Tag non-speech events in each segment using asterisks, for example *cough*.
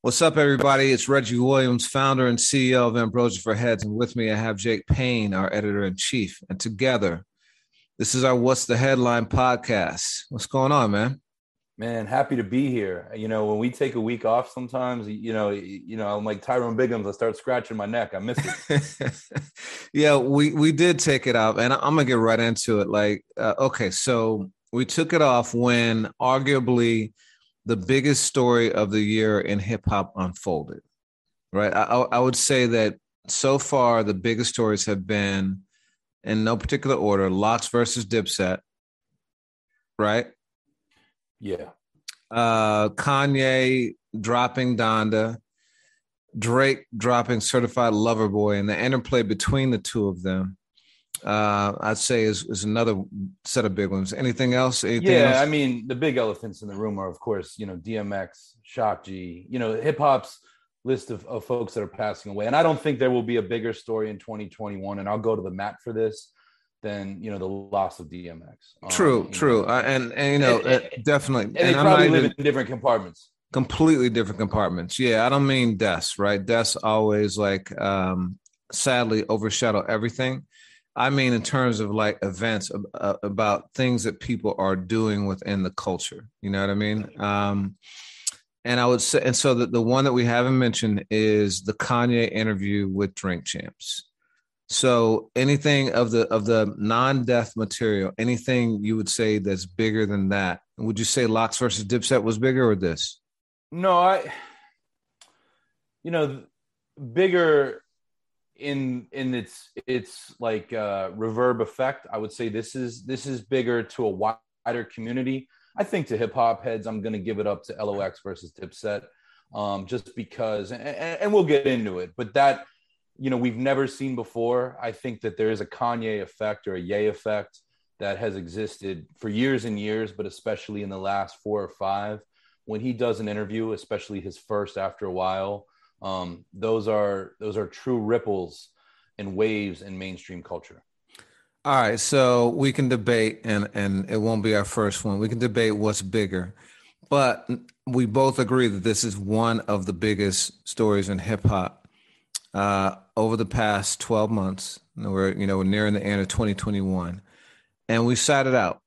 What's up, everybody? It's Reggie Williams, founder and CEO of Ambrosia for Heads. And with me, I have Jake Payne, our editor in chief. And together, this is our What's the Headline podcast. What's going on, man? Man, happy to be here. You know, when we take a week off, sometimes you know, you know, I'm like Tyrone Biggums. I start scratching my neck. I miss it. *laughs* yeah, we we did take it off, and I'm gonna get right into it. Like, uh, okay, so we took it off when arguably the biggest story of the year in hip hop unfolded. Right, I, I would say that so far the biggest stories have been, in no particular order, LOX versus Dipset. Right yeah. Uh, Kanye dropping Donda, Drake dropping Certified Lover Boy, and the interplay between the two of them. Uh, I'd say is, is another set of big ones. Anything else? Anything yeah, else? I mean, the big elephants in the room are, of course, you know, DMX, Shock G, you know, hip hop's list of, of folks that are passing away. And I don't think there will be a bigger story in 2021. And I'll go to the mat for this than you know the loss of DMX. True, um, true, uh, and and you know and, and, definitely, and, and they probably live in different compartments. Completely different compartments. Yeah, I don't mean deaths, right? Deaths always like um sadly overshadow everything. I mean in terms of like events uh, about things that people are doing within the culture. You know what I mean? Um and I would say, and so the, the one that we haven't mentioned is the Kanye interview with Drink Champs. So anything of the of the non-death material, anything you would say that's bigger than that? Would you say LOX versus Dipset was bigger or this? No, I you know, bigger in in its its like uh reverb effect, I would say this is this is bigger to a wider community. I think to hip hop heads, I'm to give it up to LOX versus Dipset, um, just because, and, and we'll get into it. But that you know we've never seen before. I think that there is a Kanye effect or a Ye effect that has existed for years and years, but especially in the last four or five. When he does an interview, especially his first after a while, um, those are those are true ripples and waves in mainstream culture. All right, so we can debate, and and it won't be our first one. We can debate what's bigger, but we both agree that this is one of the biggest stories in hip hop uh, over the past 12 months. We're, you know, we're nearing the end of 2021 and we sat it out.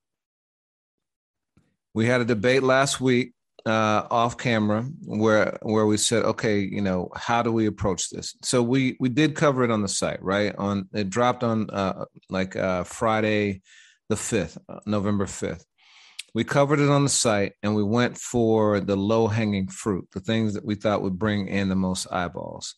We had a debate last week uh, off camera where where we said, okay, you know, how do we approach this? So we we did cover it on the site, right? On it dropped on uh, like uh, Friday, the fifth, uh, November fifth. We covered it on the site, and we went for the low hanging fruit, the things that we thought would bring in the most eyeballs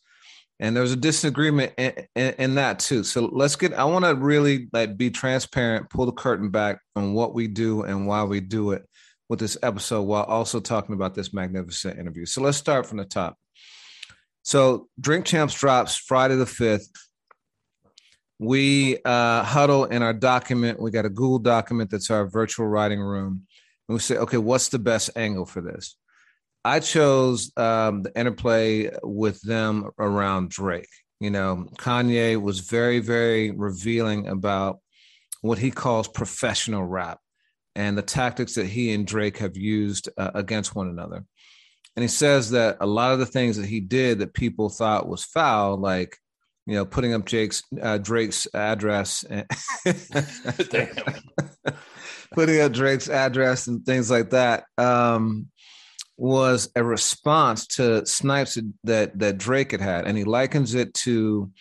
and there's a disagreement in, in, in, that too so let's get i want to really like be transparent pull the curtain back on what we do and why we do it with this episode while also talking about this magnificent interview. So let's start from the top. So drink champs drops friday the 5th we uh, huddle in our document. We got a google document that's our virtual writing room. And we say okay what's the best angle for this? I chose um, the interplay with them around Drake. You know, Kanye was very, very revealing about what he calls professional rap and the tactics that he and Drake have used uh, against one another. And he says that a lot of the things that he did that people thought was foul, like you know, putting up Jake's uh, Drake's address, and *laughs* *laughs* putting up Drake's address and things like that. Um, was a response to snipes that that Drake had had, and he likens it to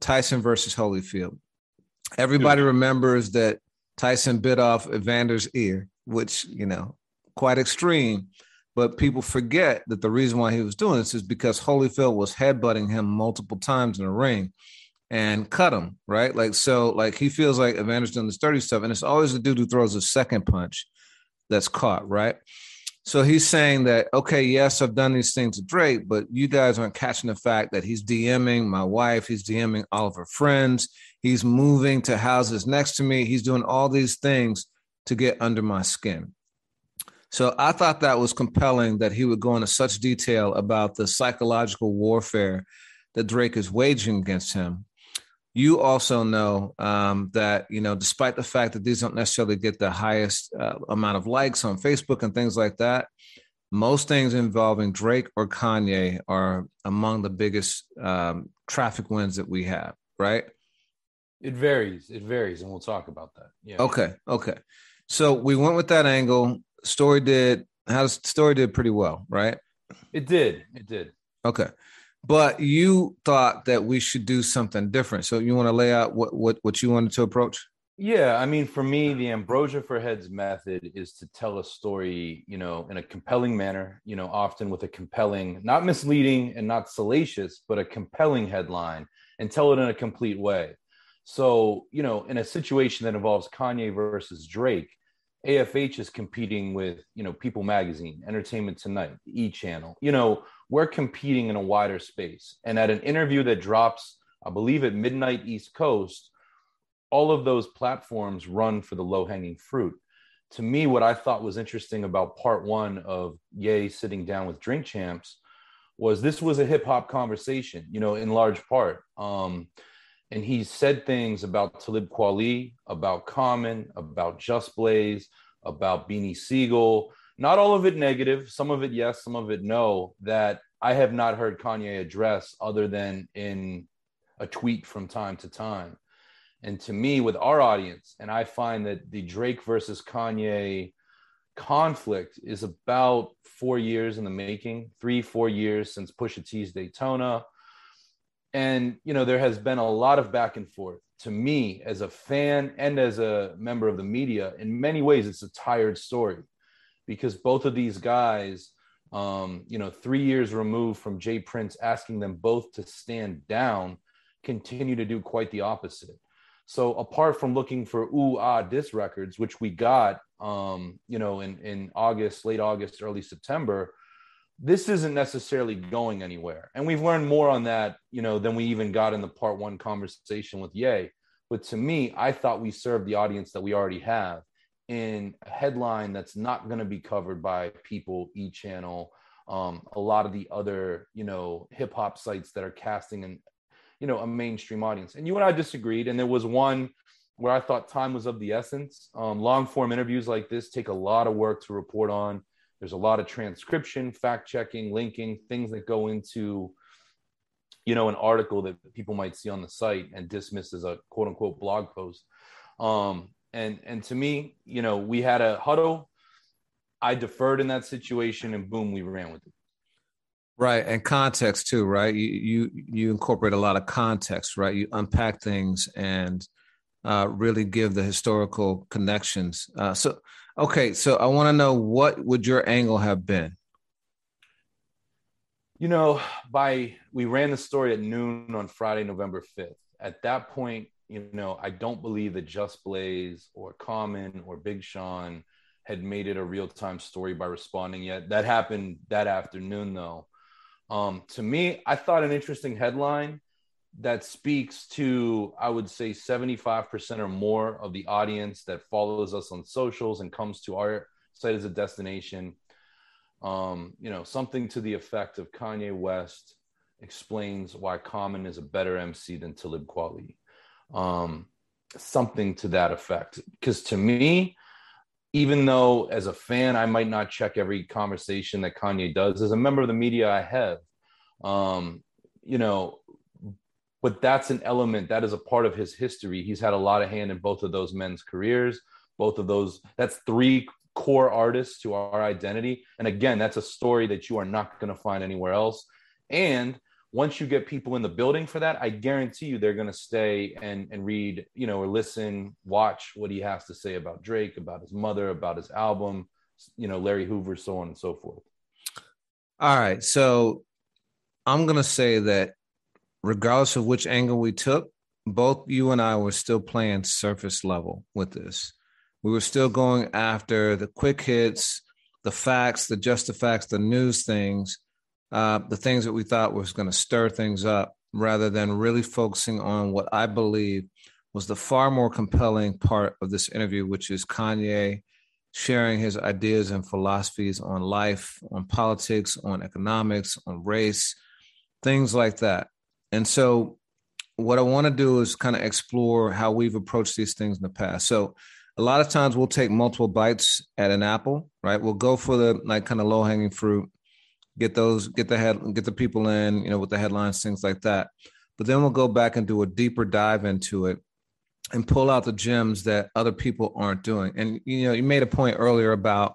Tyson versus Holyfield. Everybody remembers that Tyson bit off Evander's ear, which you know, quite extreme. But people forget that the reason why he was doing this is because Holyfield was headbutting him multiple times in the ring and cut him, right? Like so, like he feels like Evander's doing this dirty stuff, and it's always the dude who throws a second punch that's caught, right? So he's saying that, okay, yes, I've done these things to Drake, but you guys aren't catching the fact that he's DMing my wife, he's DMing all of her friends, he's moving to houses next to me, he's doing all these things to get under my skin. So I thought that was compelling that he would go into such detail about the psychological warfare that Drake is waging against him. You also know um, that you know, despite the fact that these don't necessarily get the highest uh, amount of likes on Facebook and things like that, most things involving Drake or Kanye are among the biggest um, traffic wins that we have. Right? It varies. It varies, and we'll talk about that. Yeah. Okay. Okay. So we went with that angle. Story did how story did pretty well, right? It did. It did. Okay but you thought that we should do something different. So you want to lay out what what what you wanted to approach? Yeah, I mean, for me, the ambrosia for heads method is to tell a story, you know, in a compelling manner, you know, often with a compelling, not misleading and not salacious, but a compelling headline and tell it in a complete way. So, you know, in a situation that involves Kanye versus Drake, AFH is competing with, you know, People Magazine, Entertainment Tonight, E Channel. You know, we're competing in a wider space. And at an interview that drops, I believe at midnight East Coast, all of those platforms run for the low hanging fruit. To me, what I thought was interesting about part one of Ye sitting down with Drink Champs was this was a hip hop conversation, you know, in large part. Um, and he said things about Talib Kweli, about Common, about Just Blaze, about Beanie Sigel. Not all of it negative, some of it yes, some of it no. That I have not heard Kanye address other than in a tweet from time to time. And to me, with our audience, and I find that the Drake versus Kanye conflict is about four years in the making, three, four years since Pusha T's Daytona and you know there has been a lot of back and forth to me as a fan and as a member of the media in many ways it's a tired story because both of these guys um, you know three years removed from J. Prince asking them both to stand down continue to do quite the opposite so apart from looking for ooh ah diss records which we got um, you know in in august late august early september this isn't necessarily going anywhere. And we've learned more on that, you know, than we even got in the part one conversation with Ye. But to me, I thought we served the audience that we already have in a headline that's not going to be covered by people, E Channel, um, a lot of the other, you know, hip hop sites that are casting and, you know, a mainstream audience. And you and I disagreed. And there was one where I thought time was of the essence. Um, long form interviews like this take a lot of work to report on there's a lot of transcription, fact checking, linking, things that go into, you know, an article that people might see on the site and dismiss as a quote unquote blog post. Um, and and to me, you know, we had a huddle. I deferred in that situation, and boom, we ran with it. Right, and context too, right? You you you incorporate a lot of context, right? You unpack things and uh, really give the historical connections. Uh, so Okay, so I want to know what would your angle have been? You know, by we ran the story at noon on Friday, November 5th. At that point, you know, I don't believe that Just Blaze or Common or Big Sean had made it a real time story by responding yet. That happened that afternoon, though. Um, to me, I thought an interesting headline that speaks to i would say 75% or more of the audience that follows us on socials and comes to our site as a destination um, you know something to the effect of kanye west explains why common is a better mc than talib kweli um, something to that effect because to me even though as a fan i might not check every conversation that kanye does as a member of the media i have um, you know but that's an element that is a part of his history. He's had a lot of hand in both of those men's careers. Both of those, that's three core artists to our identity. And again, that's a story that you are not going to find anywhere else. And once you get people in the building for that, I guarantee you they're going to stay and, and read, you know, or listen, watch what he has to say about Drake, about his mother, about his album, you know, Larry Hoover, so on and so forth. All right. So I'm going to say that regardless of which angle we took, both you and I were still playing surface level with this. We were still going after the quick hits, the facts, the just the facts, the news things, uh, the things that we thought was going to stir things up, rather than really focusing on what I believe was the far more compelling part of this interview, which is Kanye sharing his ideas and philosophies on life, on politics, on economics, on race, things like that. And so, what I want to do is kind of explore how we've approached these things in the past. So, a lot of times we'll take multiple bites at an apple, right? We'll go for the like kind of low hanging fruit, get those, get the head, get the people in, you know, with the headlines, things like that. But then we'll go back and do a deeper dive into it and pull out the gems that other people aren't doing. And you know, you made a point earlier about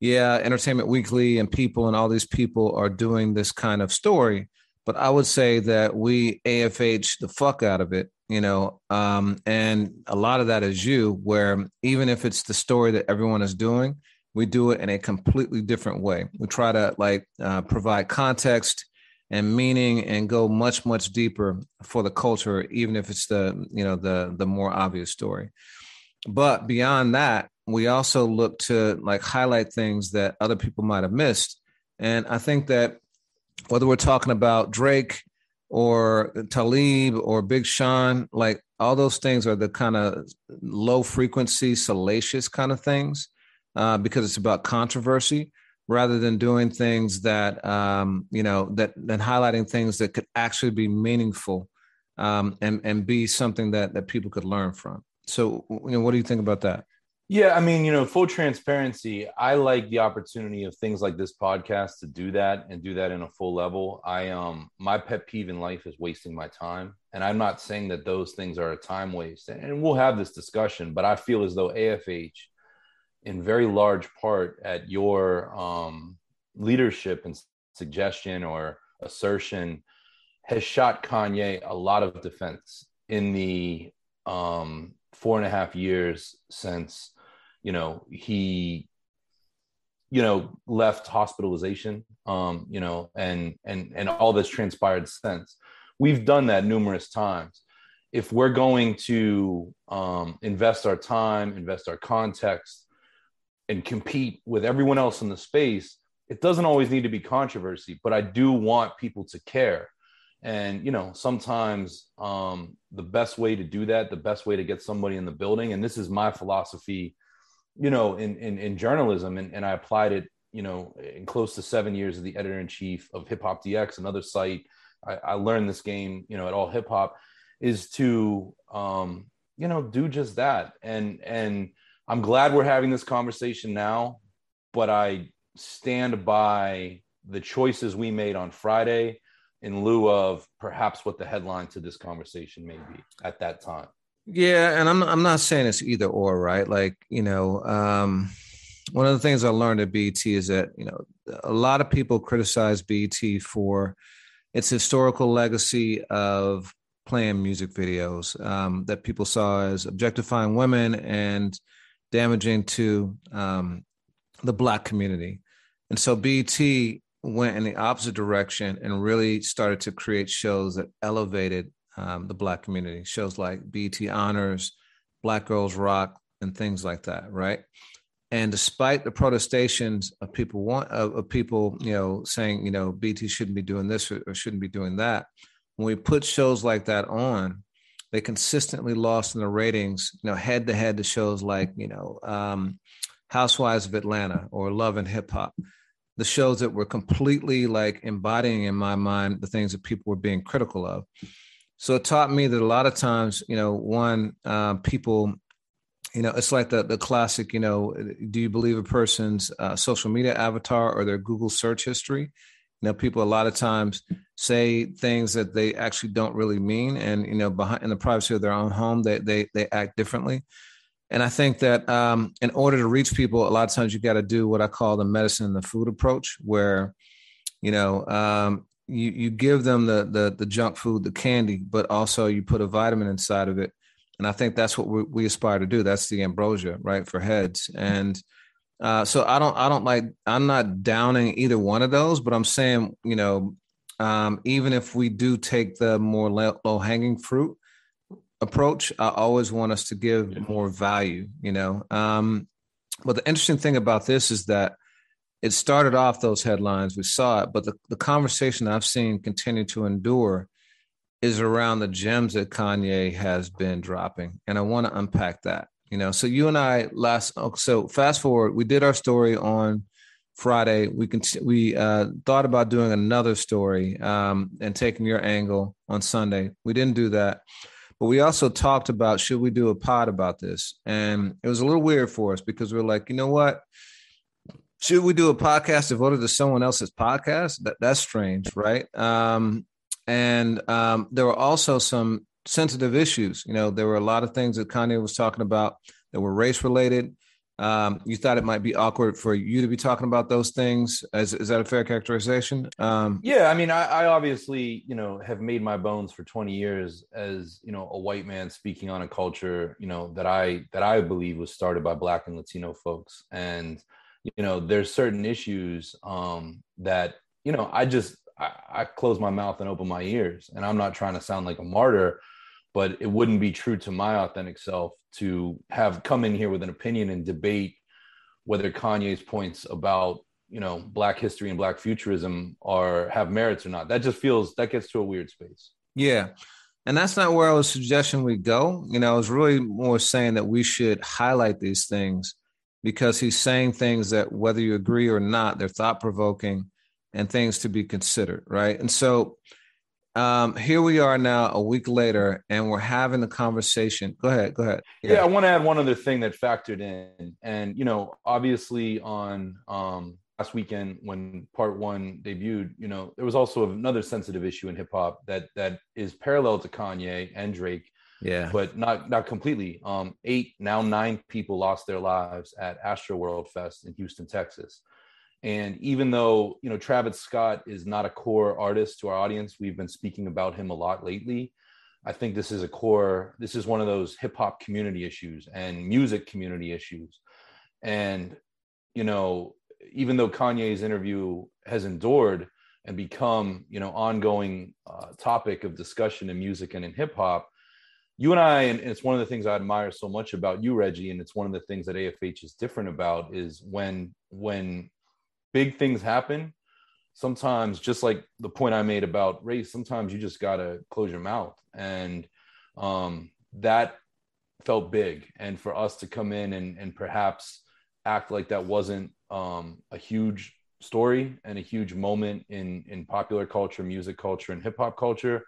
yeah, Entertainment Weekly and people and all these people are doing this kind of story, but I would say that we AFH the fuck out of it, you know, um, and a lot of that is you, where even if it's the story that everyone is doing, we do it in a completely different way. We try to like uh, provide context and meaning and go much much deeper for the culture even if it's the you know the the more obvious story. But beyond that we also look to like highlight things that other people might have missed. And i think that whether we're talking about drake or talib or big sean like all those things are the kind of low frequency salacious kind of things uh, because it's about controversy rather than doing things that um, you know that than highlighting things that could actually be meaningful um, and and be something that that people could learn from. So, you know, what do you think about that? Yeah, I mean, you know, full transparency, I like the opportunity of things like this podcast to do that and do that in a full level. I um my pet peeve in life is wasting my time, and I'm not saying that those things are a time waste. And we'll have this discussion, but I feel as though AFH in very large part at your um, leadership and suggestion or assertion has shot Kanye a lot of defense in the um, four and a half years since you know he you know left hospitalization um you know and and and all this transpired since. We've done that numerous times. If we're going to um invest our time invest our context and compete with everyone else in the space, it doesn't always need to be controversy, but I do want people to care. And you know, sometimes um, the best way to do that, the best way to get somebody in the building, and this is my philosophy, you know, in in, in journalism, and, and I applied it, you know, in close to seven years as the editor in chief of Hip Hop DX, another site. I, I learned this game, you know, at all hip hop, is to um, you know do just that, and and I'm glad we're having this conversation now, but I stand by the choices we made on Friday in lieu of perhaps what the headline to this conversation may be at that time. Yeah, and I'm I'm not saying it's either or, right? Like, you know, um one of the things I learned at BET is that, you know, a lot of people criticize BET for its historical legacy of playing music videos um, that people saw as objectifying women and damaging to um, the black community. And so BET went in the opposite direction and really started to create shows that elevated um, the black community. Shows like BET Honors, Black Girls Rock, and things like that, right? And despite the protestations of people want of, of people, you know, saying, you know, BET shouldn't be doing this or, or shouldn't be doing that, when we put shows like that on, they consistently lost in the ratings, you know, head to head to shows like, you know, um, Housewives of Atlanta or Love and Hip Hop, the shows that were completely like embodying in my mind the things that people were being critical of. So it taught me that a lot of times, you know, one, uh, people, you know, it's like the the classic, you know, do you believe a person's uh, social media avatar or their Google search history? Know, people a lot of times say things that they actually don't really mean, and you know, behind in the privacy of their own home, they they they act differently. And I think that um, in order to reach people, a lot of times you got to do what I call the medicine and the food approach, where you know um, you you give them the the the junk food, the candy, but also you put a vitamin inside of it. And I think that's what we, we aspire to do. That's the ambrosia, right, for heads. And uh, so I don't I don't like I'm not downing either one of those, but I'm saying you know um, even if we do take the more low hanging fruit approach, I always want us to give more value. You know, um, but the interesting thing about this is that it started off those headlines. We saw it, but the, the conversation I've seen continue to endure is around the gems that Kanye has been dropping. And I want to unpack that. You know, so you and I last oh, so fast forward, we did our story on Friday. We can we uh, thought about doing another story um, and taking your angle on Sunday. We didn't do that. But we also talked about should we do a pod about this? And it was a little weird for us because we are like, you know what? Should we do a podcast devoted to someone else's podcast? That, that's strange, right? Um, and um, there were also some sensitive issues. You know, there were a lot of things that Kanye was talking about that were race related. Um, you thought it might be awkward for you to be talking about those things. Is, is that a fair characterization? Um, yeah, I mean, I, I, obviously, you know, have made my bones for 20 years as you know a white man speaking on a culture, you know, that I that I believe was started by Black and Latino folks, and you know, there's certain issues um, that you know I just I, I close my mouth and open my ears, and I'm not trying to sound like a martyr, but it wouldn't be true to my authentic self to have come in here with an opinion and debate whether Kanye's points about you know black history and black futurism are have merits or not. That just feels that gets to a weird space. Yeah. And that's not where I was suggesting we go. You know, I was really more saying that we should highlight these things because he's saying things that whether you agree or not, they're thought provoking and things to be considered, right? And so um, here we are now a week later, and we're having the conversation. Go ahead, go ahead. Yeah. yeah, I want to add one other thing that factored in, and you know, obviously on um, last weekend when Part One debuted, you know, there was also another sensitive issue in hip hop that that is parallel to Kanye and Drake. Yeah, but not not completely. Um, eight now nine people lost their lives at Astroworld Fest in Houston, Texas. And even though, you know, Travis Scott is not a core artist to our audience, we've been speaking about him a lot lately. I think this is a core, this is one of those hip hop community issues and music community issues. And, you know, even though Kanye's interview has endured and become, you know, ongoing uh, topic of discussion in music and in hip hop, you and I, and it's one of the things I admire so much about you, Reggie, and it's one of the things that AFH is different about is when when big things happen, sometimes just like the point I made about race, sometimes you just gotta close your mouth. And um, that felt big. And for us to come in and, and perhaps act like that wasn't um, a huge story and a huge moment in in popular culture, music culture, and hip hop culture,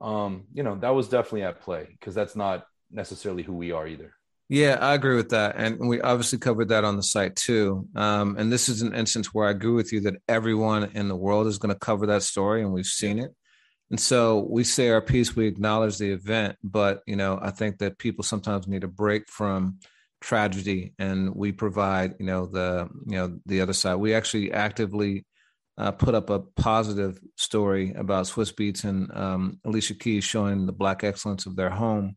um, you know, that was definitely at play because that's not necessarily who we are either. Yeah, I agree with that. And we obviously covered that on the site too. Um, and this is an instance where I agree with you that everyone in the world is going to cover that story, and we've seen it. And so we say our piece, we acknowledge the event, but you know, I think that people sometimes need a break from tragedy, and we provide, you know, the you know the other side. We actually actively uh, put up a positive story about Swizz Beatz and um, Alicia Keys showing the black excellence of their home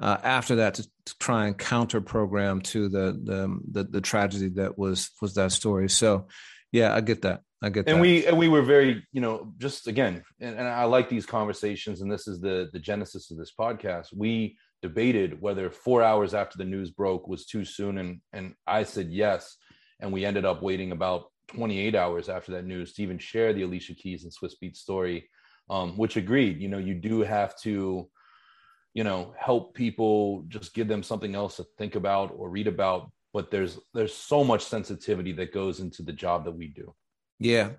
uh, after that to, to, try and counter program to the, the, the the tragedy that was was that story. So, yeah, I get that. I get that. and that. we and we were very you know just again and, and I like these conversations and this is the the genesis of this podcast. We debated whether four hours after the news broke was too soon and and I said yes and we ended up waiting about 28 hours after that news to even share the Alicia Keys and Swizz Beatz story, um, which agreed. You know, you do have to you know help people just give them something else to think about or read about. But there's there's so much sensitivity that goes into the job that we do. Yeah.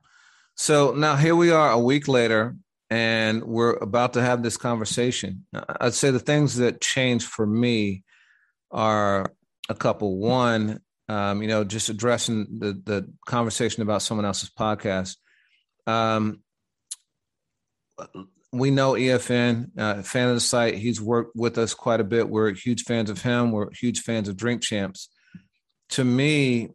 So now here we are a week later and we're about to have this conversation. I'd say the things that changed for me are a couple. One um, you know just addressing the the conversation about someone else's podcast. Um, we know EFN, uh, fan of the site. He's worked with us quite a bit. We're huge fans of him. We're huge fans of Drink Champs. To me,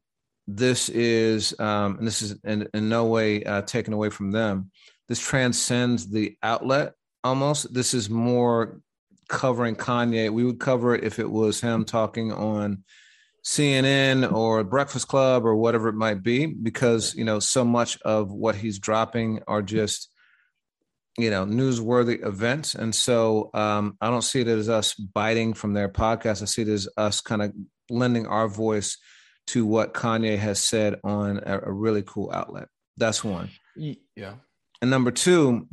this is, um, and this is in, in no way uh, taken away from them. This transcends the outlet almost. This is more covering Kanye. We would cover it if it was him talking on CNN or Breakfast Club or whatever it might be, because you know so much of what he's dropping are just you know newsworthy events and so um, i don't see it as us biting from their podcast i see it as us kind of lending our voice to what Kanye has said on a, a really cool outlet. That's one. Yeah. And number two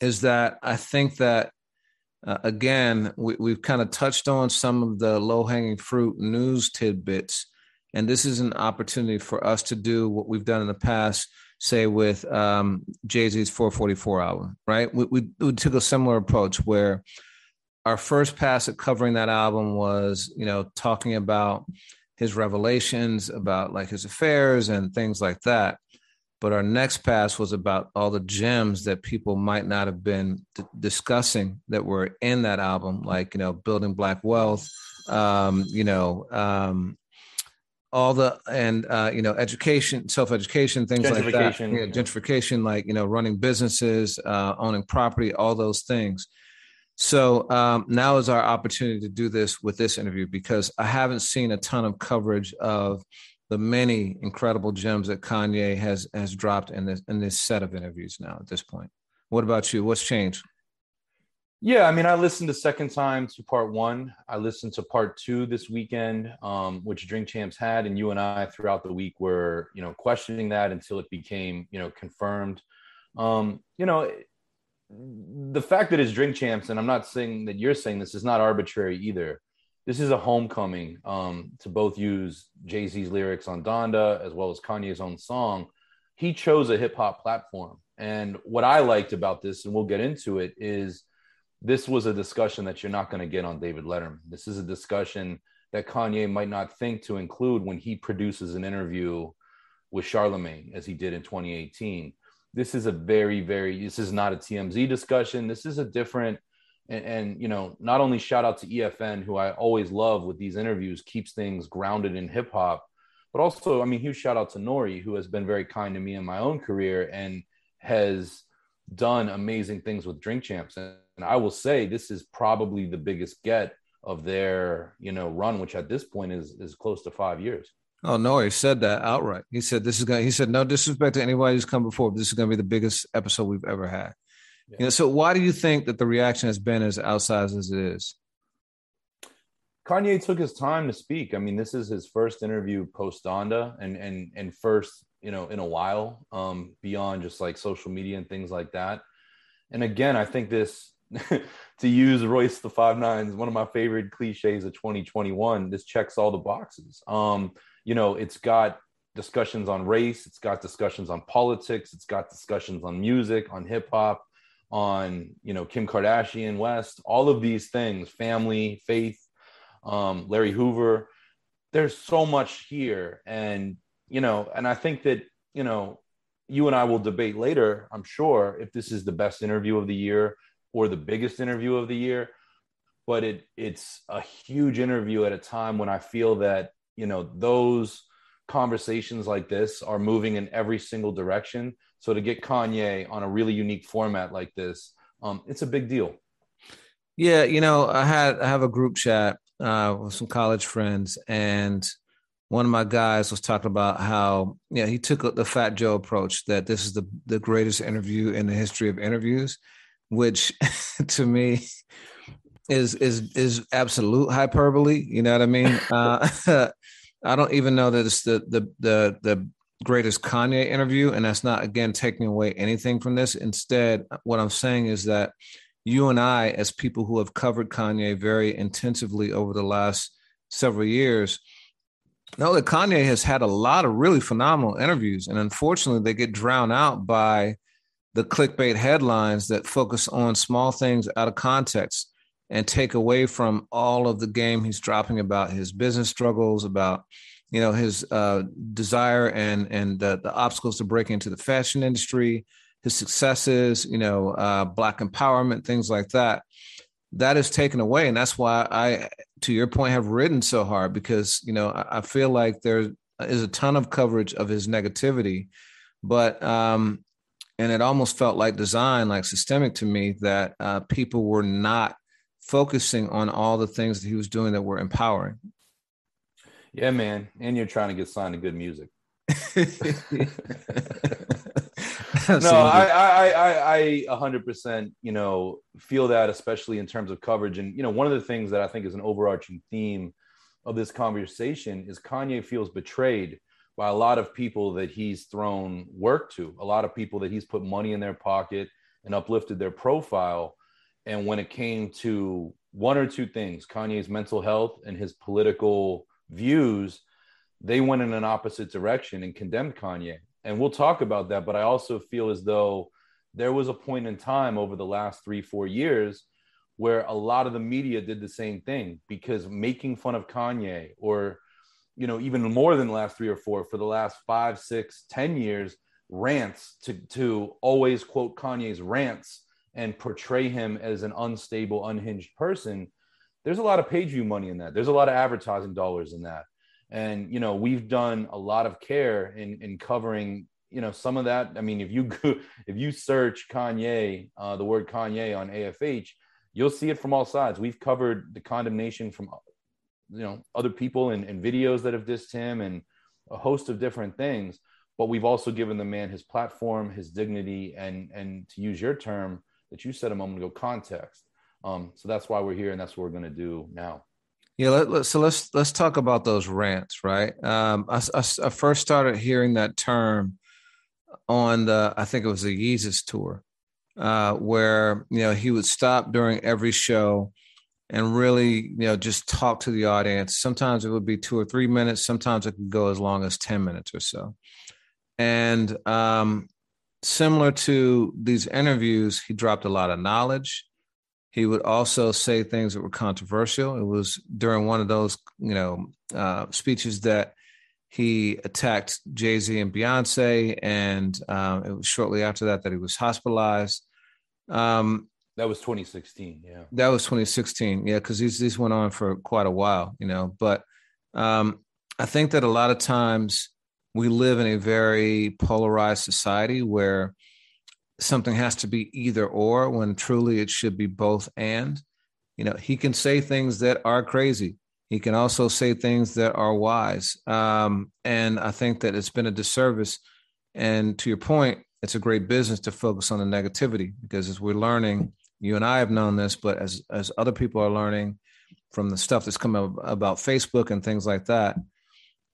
is that I think that uh, again we, we've kind of touched on some of the low hanging fruit news tidbits, and this is an opportunity for us to do what we've done in the past. Say with um, Jay Z's 444 album, right? We, we, we took a similar approach where our first pass at covering that album was, you know, talking about his revelations about like his affairs and things like that. But our next pass was about all the gems that people might not have been d- discussing that were in that album, like, you know, building black wealth, um, you know, um, all the and uh, you know education self-education things like that yeah, gentrification like you know running businesses uh, owning property all those things so um, now is our opportunity to do this with this interview because I haven't seen a ton of coverage of the many incredible gems that Kanye has has dropped in this in this set of interviews now at this point. What about you? What's changed? Yeah, I mean, I listened the second time to part one. I listened to part two this weekend, um, which Drink Champs had, and you and I throughout the week were, you know, questioning that until it became, you know, confirmed. Um, you know, the fact that it's drink champs, and I'm not saying that you're saying this is not arbitrary either. This is a homecoming um, to both use Jay Z's lyrics on Donda as well as Kanye's own song. He chose a hip hop platform. And what I liked about this, and we'll get into it, is this was a discussion that you're not going to get on David Letterman. This is a discussion that Kanye might not think to include when he produces an interview with Charlemagne, as he did in 2018 this is a very very this is not a tmz discussion. This is a different and, and, you know not only shout out to efn who i always love with these interviews keeps things grounded in hip hop but also i mean huge shout out to nori who has been very kind to me in my own career and has done amazing things with drink champs. and, i will say this is probably the biggest get of their you know run which at this point is is close to five years Oh no, he said that outright. He said this is going. He said no disrespect to anybody who's come before. But this is going to be the biggest episode we've ever had. Yeah. You know, so why do you think that the reaction has been as outsized as it is? Kanye took his time to speak. I mean, this is his first interview post Donda, and and and first, you know, in a while, um, beyond just like social media and things like that. And again, I think this, *laughs* to use Royce the Five Nines, one of my favorite cliches of 2021. This checks all the boxes. Um, you know, it's got discussions on race, it's got discussions on politics, it's got discussions on music, on hip hop, on you know Kim Kardashian, West, all of these things, family, faith, um, Larry Hoover. There's so much here, and you know, and I think that you know, you and I will debate later. I'm sure if this is the best interview of the year or the biggest interview of the year, but it it's a huge interview at a time when I feel that you know those conversations like this are moving in every single direction. So to get kanye on a really unique format like this um, it's a big deal. Yeah you know i had i have a group chat uh, with some college friends and one of my guys was talking about how yeah he took the fat joe approach that this is the the greatest interview in the history of interviews which *laughs* to me is is is absolute hyperbole you know what i mean *laughs* uh, *laughs* I don't even know that it's the the the the greatest Kanye interview, and that's not again taking away anything from this. Instead, what I'm saying is that you and I, as people who have covered Kanye very intensively over the last several years, know that Kanye has had a lot of really phenomenal interviews, and unfortunately, they get drowned out by the clickbait headlines that focus on small things out of context and take away from all of the game he's dropping about his business struggles, about you know his uh, desire and and the, the obstacles to break into the fashion industry, his successes, you know, uh, black empowerment, things like that. That is taken away, and that's why I, to your point, have ridden so hard because you know I, I feel like there is a ton of coverage of his negativity, but um, and it almost felt like design, like systemic to me, that uh, people were not focusing on all the things that he was doing that were empowering. Yeah, man. And you're trying to get signed to good music. *laughs* *laughs* no, I, I, I, I, 100%, you know, feel that, especially in terms of coverage. And, you know, one of the things that I think is an overarching theme of this conversation is Kanye feels betrayed by a lot of people that he's thrown work to, a lot of people that he's put money in their pocket and uplifted their profile. And when it came to one or two things, Kanye's mental health and his political views, they went in an opposite direction and condemned Kanye. And we'll talk about that. But I also feel as though there was a point in time over the last three, four years where a lot of the media did the same thing because making fun of Kanye or you know even more than the last three or four for the last five six ten years rants to to always quote kanye's rants and portray him as an unstable unhinged person there's a lot of page view money in that. There's a lot of advertising dollars in that. And you know we've done a lot of care in in covering you know some of that. I mean if you go, *laughs* if you search kanye uh, the word kanye on afh you'll see it from all sides. We've covered the condemnation from you know other people and, and videos that have dissed him and a host of different things. But we've also given the man his platform his dignity and and to use your term that you said a moment ago context. Um so that's why we're here and that's what we're going to do now. Yeah let, let, so let's let's talk about those rants right? Um I, I, I, first started hearing that term on the i think it was the yeezus tour uh where you know he would stop during every show and really, you know, just talk to the audience. Sometimes it would be two or three minutes. Sometimes it could go as long as 10 minutes or so. And um, similar to these interviews, he dropped a lot of knowledge. He would also say things that were controversial. It was during one of those, you know, uh, speeches that he attacked Jay Z and Beyonce, and um, it was shortly after that that he was hospitalized. Um, that was 2016. Yeah. That was 2016. Yeah, because these these went on for quite a while, you know. But um, I think that a lot of times we live in a very polarized society where something has to be either or when truly it should be both and. You know, he can say things that are crazy. He can also say things that are wise. Um, and I think that it's been a disservice. And to your point, it's a great business to focus on the negativity because as we're learning you and I have known this, but as as other people are learning from the stuff that's come up about Facebook and things like that,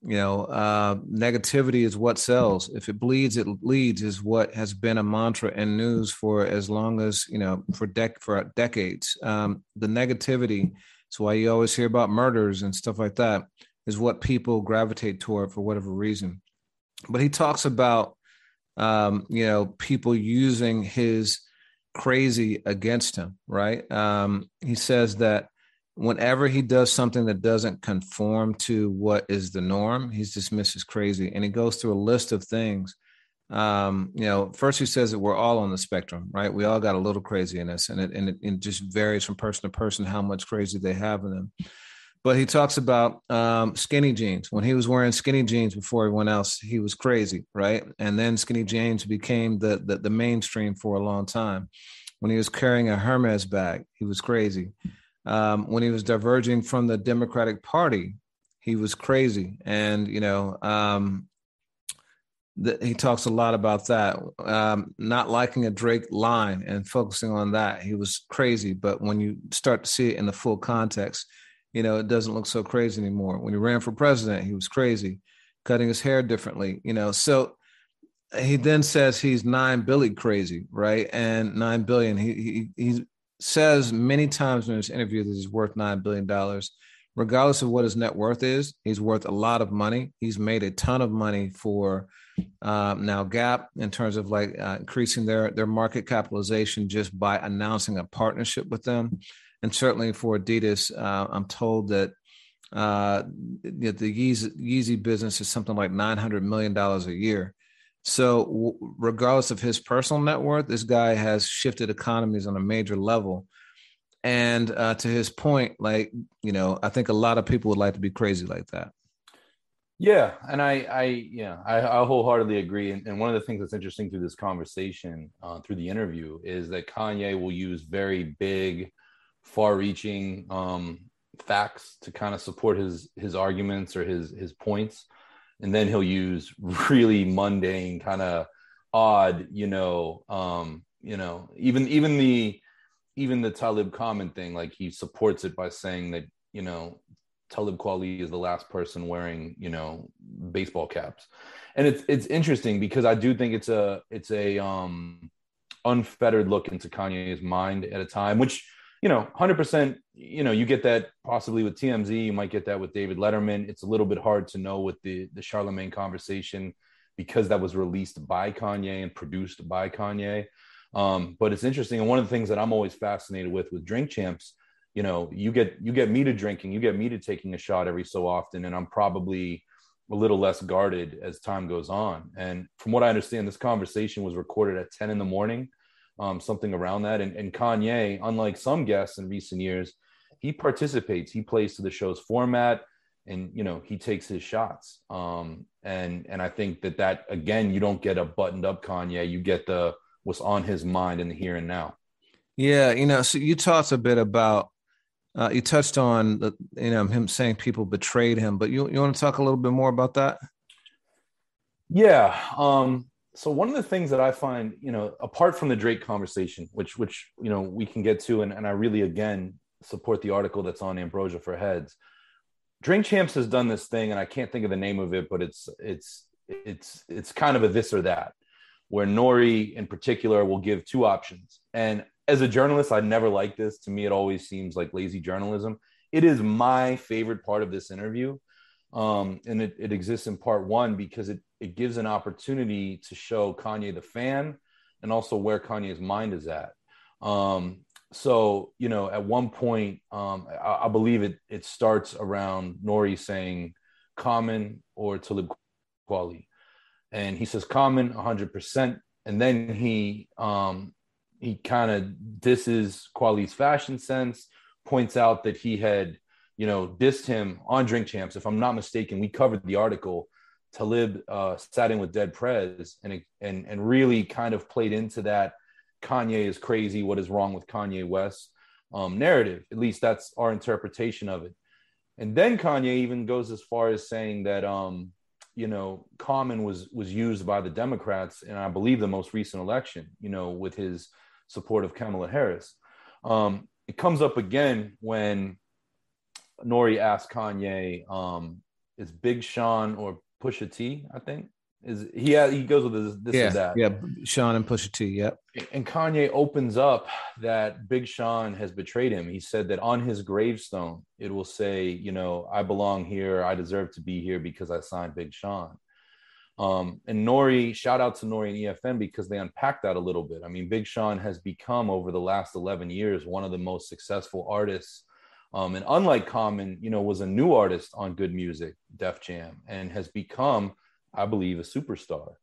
you know, uh, negativity is what sells. If it bleeds, it leads is what has been a mantra in news for as long as you know for dec for decades. Um, the negativity is why you always hear about murders and stuff like that. Is what people gravitate toward for whatever reason. But he talks about um, you know people using his crazy against him, right? Um, he says that whenever he does something that doesn't conform to what is the norm, he's dismissed as crazy. And he goes through a list of things. Um, you know, first he says that we're all on the spectrum, right? We all got a little crazy in us, and it, and it, it just varies from person to person how much crazy they have in them but he talks about um, skinny jeans. When he was wearing skinny jeans before everyone else, he was crazy, right? And then skinny jeans became the, the, the mainstream for a long time. When he was carrying a Hermes bag, he was crazy. Um, when he was diverging from the Democratic Party, he was crazy. And you know, um, the, he talks a lot about that. Um, not liking a Drake line and focusing on that, he was crazy. But when you start to see it in the full context you know, it doesn't look so crazy anymore. When he ran for president, he was crazy, cutting his hair differently, you know. So he then says he's nine Billy crazy, right? And nine billion. He he he says many times in his interview that he's worth nine billion dollars. Regardless of what his net worth is, he's worth a lot of money. He's made a ton of money for um, now Gap in terms of like uh, increasing their their market capitalization just by announcing a partnership with them and certainly for Adidas, uh, I'm told that uh, the Yeezy, Yeezy business is something like nine hundred million dollars a year. So, w- regardless of his personal net worth, this guy has shifted economies on a major level. And uh, to his point, like you know, I think a lot of people would like to be crazy like that. Yeah, and I, I, yeah, I, I wholeheartedly agree. And, and, one of the things that's interesting through this conversation, uh, through the interview, is that Kanye will use very big far-reaching um, facts to kind of support his his arguments or his his points, and then he'll use *laughs* really mundane, kind of odd, you know, um, you know, even even the even the Talib comment thing, like he supports it by saying that you know Talib Kweli is the last person wearing, you know, baseball caps. And it's it's interesting because I do think it's a it's a um unfettered look into Kanye's mind at a time, which you know, hundred percent. You know, you get that possibly with TMZ. You might get that with David Letterman. It's a little bit hard to know with the the Charlemagne conversation because that was released by Kanye and produced by Kanye. Um, but it's interesting, and one of the things that I'm always fascinated with with Drink Champs, you know, you get you get me to drinking, you get me to taking a shot every so often, and I'm probably a little less guarded as time goes on. And from what I understand, this conversation was recorded at 10 in the morning um, something around that. And, and Kanye, unlike some guests in recent years, he participates. He plays to the show's format, and you know he takes his shots. Um, and and I think that that again, you don't get a buttoned up Kanye. You get the what's on his mind in the here and now. Yeah, you know. So you talked a bit about. Uh, you touched on the, you know him saying people betrayed him, but you you want to talk a little bit more about that? Yeah. Um, so one of the things that I find, you know, apart from the Drake conversation, which which you know we can get to, and, and I really again support the article that's on Ambrosia for Heads. Drink Champs has done this thing, and I can't think of the name of it, but it's it's it's it's kind of a this or that, where Nore in particular will give two options. And as a journalist, I never like this. To me, it always seems like lazy journalism. It is my favorite part of this interview um, and it, it exists in part one because it, it gives an opportunity to show Kanye the fan and also where Kanye's mind is at. Um, so, you know, at one point, um, I, I, believe it, it starts around Nore saying Common or Talib Kweli. And he says Common 100%. And then he, um, he kind of disses Kweli's fashion sense, points out that he had you know, dissed him on Drink Champs. If I'm not mistaken, we covered the article. Talib uh, sat in with Dead Prez and and and really kind of played into that Kanye is crazy. What is wrong with Kanye West um, narrative? At least that's our interpretation of it. And then Kanye even goes as far as saying that um, you know Common was was used by the Democrats in I believe the most recent election. You know, with his support of Kamala Harris. Um, it comes up again when Nore asked Kanye, um, is Big Sean or Pusha T? I think is he he goes with this, this yeah, that. Yeah, Sean and Pusha T. Yep. And Kanye opens up that Big Sean has betrayed him. He said that on his gravestone it will say, you know, I belong here. I deserve to be here because I signed Big Sean. Um, and Nore, shout out to Nori and EFN because they unpacked that a little bit. I mean, Big Sean has become over the last 11 years one of the most successful artists um, and unlike Common, you know, was a new artist on G.O.O.D. Music, Def Jam, and has become, I believe, a superstar.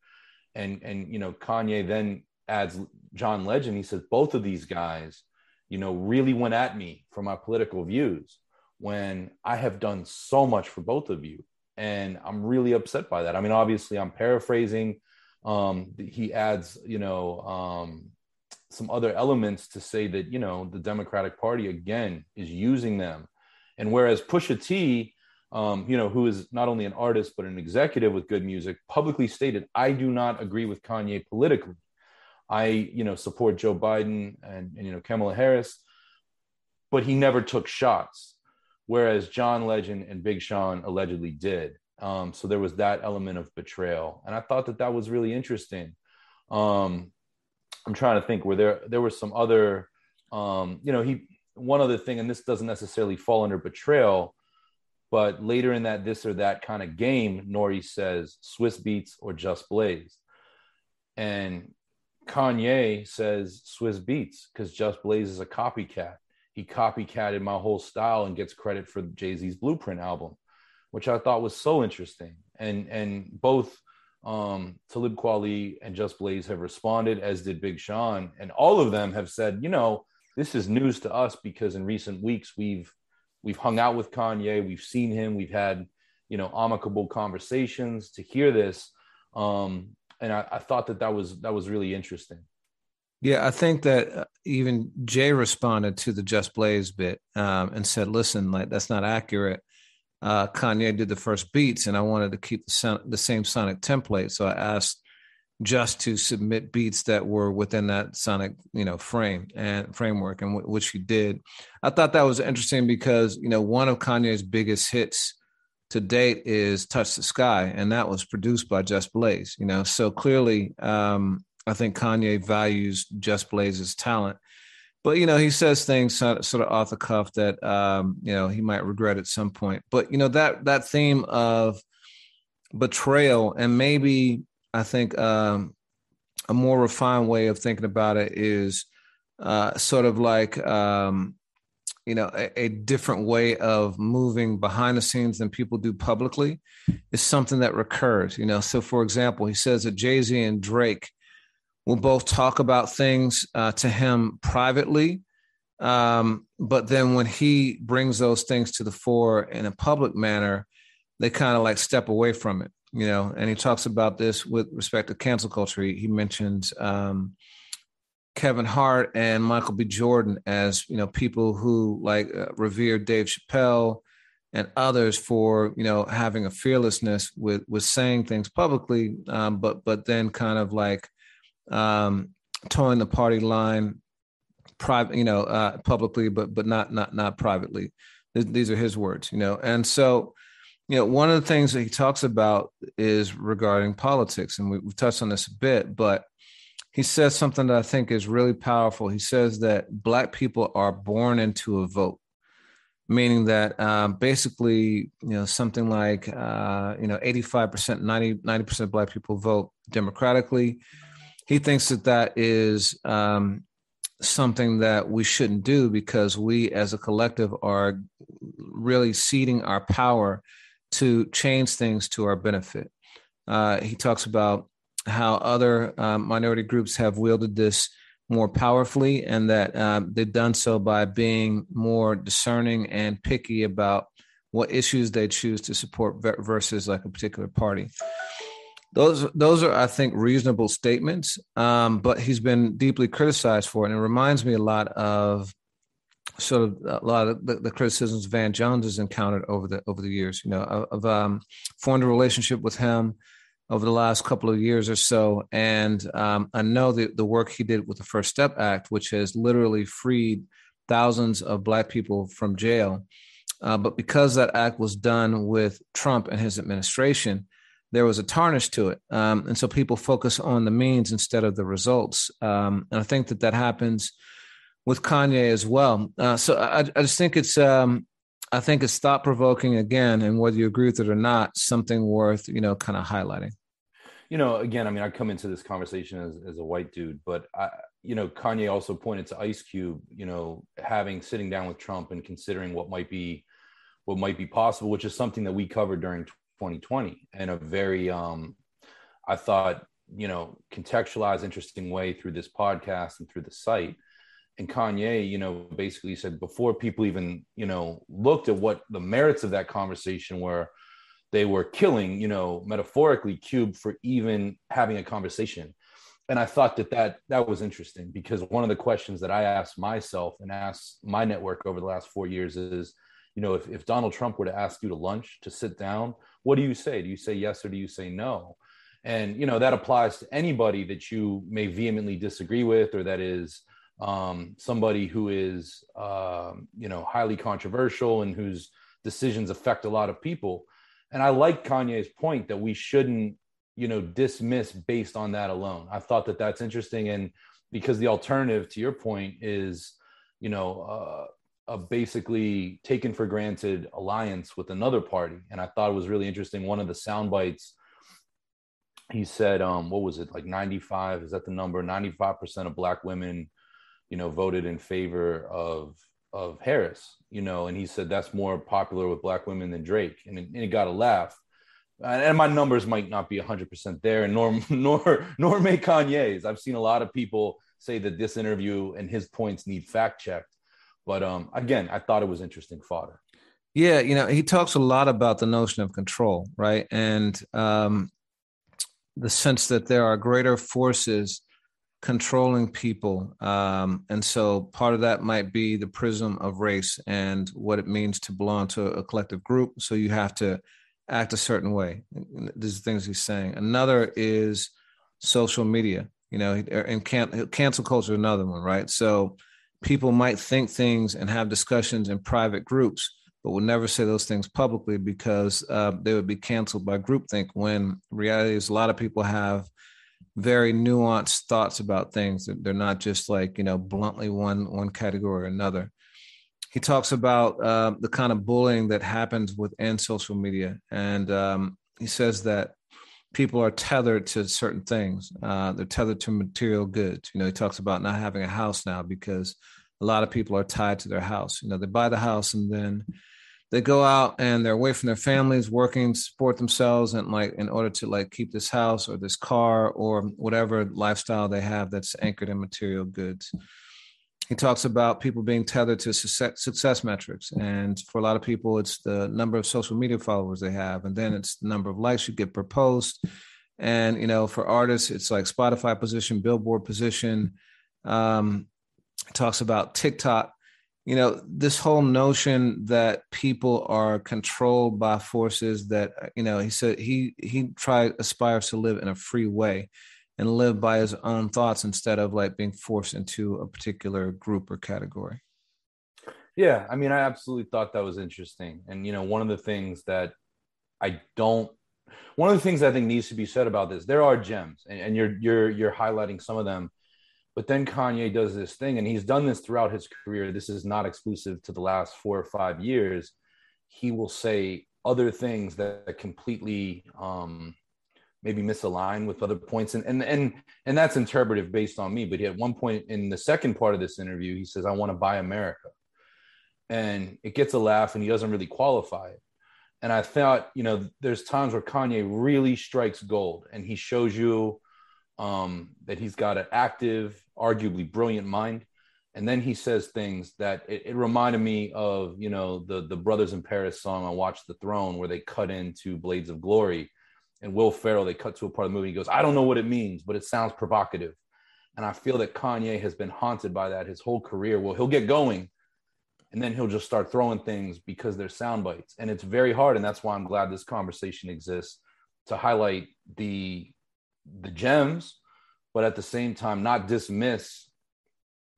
And and you know, Kanye then adds John Legend. He says both of these guys, you know, really went at me for my political views when I have done so much for both of you, and I'm really upset by that. I mean, obviously, I'm paraphrasing. Um, he adds, you know, um, some other elements to say that you know the Democratic Party again is using them, and whereas Pusha T, um, you know, who is not only an artist but an executive with G.O.O.D. Music, publicly stated, "I do not agree with Kanye politically. I, you know, support Joe Biden and, and you know Kamala Harris, but he never took shots." Whereas John Legend and Big Sean allegedly did. Um, so there was that element of betrayal, and I thought that that was really interesting. Um, I'm trying to think where there there were some other um, you know, he one other thing, and this doesn't necessarily fall under betrayal, but later in that this or that kind of game, Nore says Swizz Beatz or Just Blaze. And Kanye says Swizz Beatz because Just Blaze is a copycat. He copycatted my whole style and gets credit for Jay Z's Blueprint album, which I thought was so interesting. And and both um, Talib Kweli and Just Blaze have responded, as did Big Sean, and all of them have said, you know, this is news to us because in recent weeks we've we've hung out with Kanye, we've seen him, we've had you know amicable conversations. To hear this, um, and I, I thought that that was that was really interesting. Yeah, I think that uh, even Jay responded to the Just Blaze bit um, and said, "Listen, like that's not accurate." Uh, Kanye did the first beats, and I wanted to keep the, son- the same sonic template. So I asked just to submit beats that were within that sonic you know frame and framework and w- which he did. I thought that was interesting because you know one of kanye's biggest hits to date is touch the sky and that was produced by just blaze you know? So clearly um i think kanye values just blaze's talent but you know he says things sort of off the cuff that um you know he might regret at some point but you know that that theme of betrayal and maybe I think um, a more refined way of thinking about it is uh, sort of like um, you know a, a, different way of moving behind the scenes than people do publicly is something that recurs. You know, so for example, he says that Jay Z and Drake will both talk about things uh, to him privately. Um, but then when he brings those things to the fore in a public manner, they kind of like step away from it you know, and he talks about this with respect to cancel culture. He, he mentions um, Kevin Hart and Michael B. Jordan as you know people who like uh, Dave Chappelle and others for you know having a fearlessness with with saying things publicly, um, but but then kind of like um, toeing the party line private, you know, uh, publicly, but but not not not privately. These are his words, you know, and so you know, one of the things that he talks about is regarding politics, and we, have touched on this a bit, but he says something that I think is really powerful. He says that Black people are born into a vote, meaning that um, basically, you know, something like, uh, you know, 85%, 90, 90% of Black people vote democratically. He thinks that that is um, something that we shouldn't do because we as a collective are really ceding our power to change things to our benefit. Uh, he talks about how other um, minority groups have wielded this more powerfully and that um, they've done so by being more discerning and picky about what issues they choose to support versus like a particular party. Those those are, I think, reasonable statements, um, but he's been deeply criticized for it. And it reminds me a lot of sort of a lot of the, the, criticisms Van Jones has encountered over the over the years. You know, of, of um, formed a relationship with him over the last couple of years or so, and um, I know the the work he did with the First Step Act, which has literally freed thousands of Black people from jail. Uh, but because that act was done with Trump and his administration, there was a tarnish to it, um, and so people focus on the means instead of the results. Um, and I think that that happens with Kanye as well. Uh, so I, I, just think it's um, I think it's thought provoking again, and whether you agree with it or not, something worth you know kind of highlighting. You know, again, I mean, I come into this conversation as, as a white dude, but I, you know, Kanye also pointed to Ice Cube, you know, having sitting down with Trump and considering what might be what might be possible, which is something that we covered during 2020 in a very, um, I thought, you know, contextualized, interesting way through this podcast and through the site and Kanye, you know, basically said before people even, you know, looked at what the merits of that conversation were, they were killing, you know, metaphorically Cube for even having a conversation. And I thought that that that was interesting because one of the questions that I asked myself and asked my network over the last four years is, you know, if, if Donald Trump were to ask you to lunch, to sit down, what do you say? Do you say yes or do you say no? And you know that applies to anybody that you may vehemently disagree with or that is um, somebody who is um, you know highly controversial and whose decisions affect a lot of people and i like kanye's point that we shouldn't you know dismiss based on that alone i thought that that's interesting and because the alternative to your point is you know uh, a basically taken for granted alliance with another party. And i thought it was really interesting. One of the sound bites he said um what was it like 95 is that the number? 95% of black women you know, voted in favor of of Harris, you know, and he said that's more popular with black women than Drake, and it, and it got a laugh. And my numbers might not be 100% there, and nor *laughs* nor nor may Kanye's. I've seen a lot of people say that this interview and his points need fact checked, but um, again, I thought it was interesting fodder. Yeah, you know, he talks a lot about the notion of control, right, and um, the sense that there are greater forces controlling people. Um, and so part of that might be the prism of race and what it means to belong to a collective group. So you have to act a certain way. These are things he's saying. Another is social media. You know, and can, cancel culture another one, right? So people might think things and have discussions in private groups, but will never say those things publicly because uh, they would be canceled by groupthink. When reality is, a lot of people have very nuanced thoughts about things. They're not just like you know bluntly one one category or another he talks about uh, the kind of bullying that happens within social media, and um, he says that people are tethered to certain things. Uh, they're tethered to material goods. You know, he talks about not having a house now because a lot of people are tied to their house. You know, they buy the house and then they go out and they're away from their families, working, support themselves, and like in order to like keep this house or this car or whatever lifestyle they have that's anchored in material goods he talks about people being tethered to success, success, metrics. And for a lot of people it's the number of social media followers they have and then it's the number of likes you get per post. And you know for artists it's like spotify position billboard position um talks about tiktok. You know this whole notion that people are controlled by forces that you know he said he he tried aspires to live in a free way and live by his own thoughts instead of like being forced into a particular group or category. Yeah, I mean, I absolutely thought that was interesting. And you know, one of the things that I don't one of the things I think needs to be said about this, there are gems, and, and you're you're you're highlighting some of them. But then Kanye does this thing, and he's done this throughout his career. This is not exclusive to the last four or five years. He will say other things that completely um, maybe misalign with other points. And and and and that's interpretive based on me but at one point in the second part of this interview he says i want to buy america. And it gets a laugh and he doesn't really qualify it. And i thought you know there's times where kanye really strikes gold and he shows you um, that he's got an active arguably brilliant mind. And then he says things that it, it, reminded me of you know the the brothers in paris song i watched the throne where they cut into blades of glory and Will Ferrell, they cut to a part of the movie. He goes, I don't know what it means, but it sounds provocative. And I feel that Kanye has been haunted by that his whole career. Well, he'll get going and then he'll just start throwing things because they're sound bites. And it's very hard. And that's why I'm glad this conversation exists to highlight the the gems, but at the same time not dismiss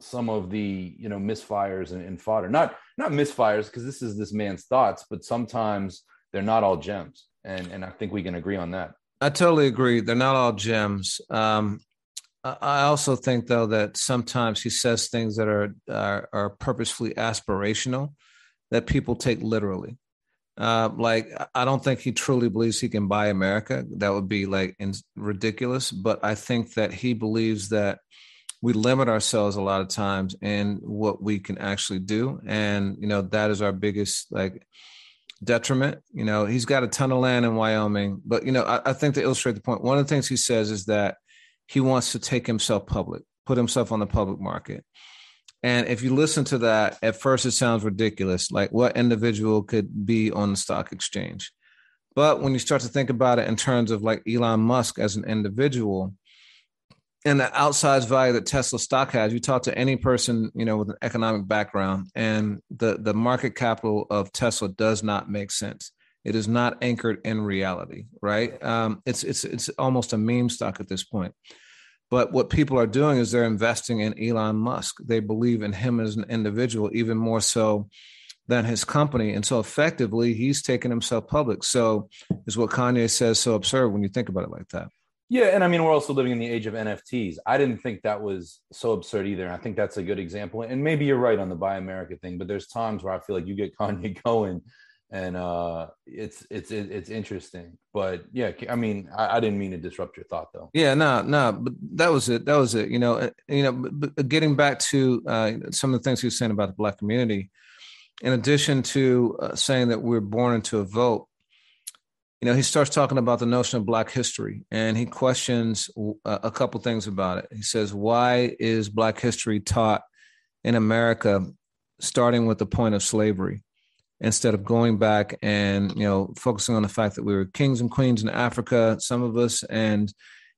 some of the you know misfires and, and fodder. Not not misfires because this is this man's thoughts, but sometimes they're not all gems and and I think we can agree on that. I totally agree. They're not all gems. Um, I also think though that sometimes he says things that are are, are purposefully aspirational that people take literally. Uh, like I don't think he truly believes he can buy America. That would be like in, ridiculous. But I think that he believes that we limit ourselves a lot of times in what we can actually do, and you know that is our biggest like detriment. You know, he's got a ton of land in Wyoming, but you know, I, I, think to illustrate the point, one of the things he says is that he wants to take himself public, put himself on the public market. And if you listen to that, at first it sounds ridiculous. Like what individual could be on the stock exchange? But when you start to think about it in terms of like Elon Musk as an individual, and the outsized value that Tesla stock has, you talk to any person, you know, with an economic background, and the the market capital of Tesla does not make sense. It is not anchored in reality, right? Um, it's it's it's almost a meme stock at this point. But what people are doing is they're investing in Elon Musk. They believe in him as an individual, even more so than his company. And so effectively, he's taken himself public. So is what Kanye says so absurd when you think about it like that. Yeah, and I mean we're also living in the age of NFTs. I didn't think that was so absurd either. I think that's a good example. And maybe you're right on the Buy America thing, but there's times where I feel like you get *laughs* Kanye going, and uh, it's it's it's interesting. But yeah, I mean, I, I, didn't mean to disrupt your thought though. Yeah, no, no, but that was it. That was it. You know, you know, but getting back to uh, some of the things he was saying about the black community, in addition to uh, saying that we're born into a vote you know, he starts talking about the notion of Black history and he questions a couple things about it. He says, Why is Black history taught in America starting with the point of slavery instead of going back and, you know, focusing on the fact that we were kings and queens in Africa, some of us, and,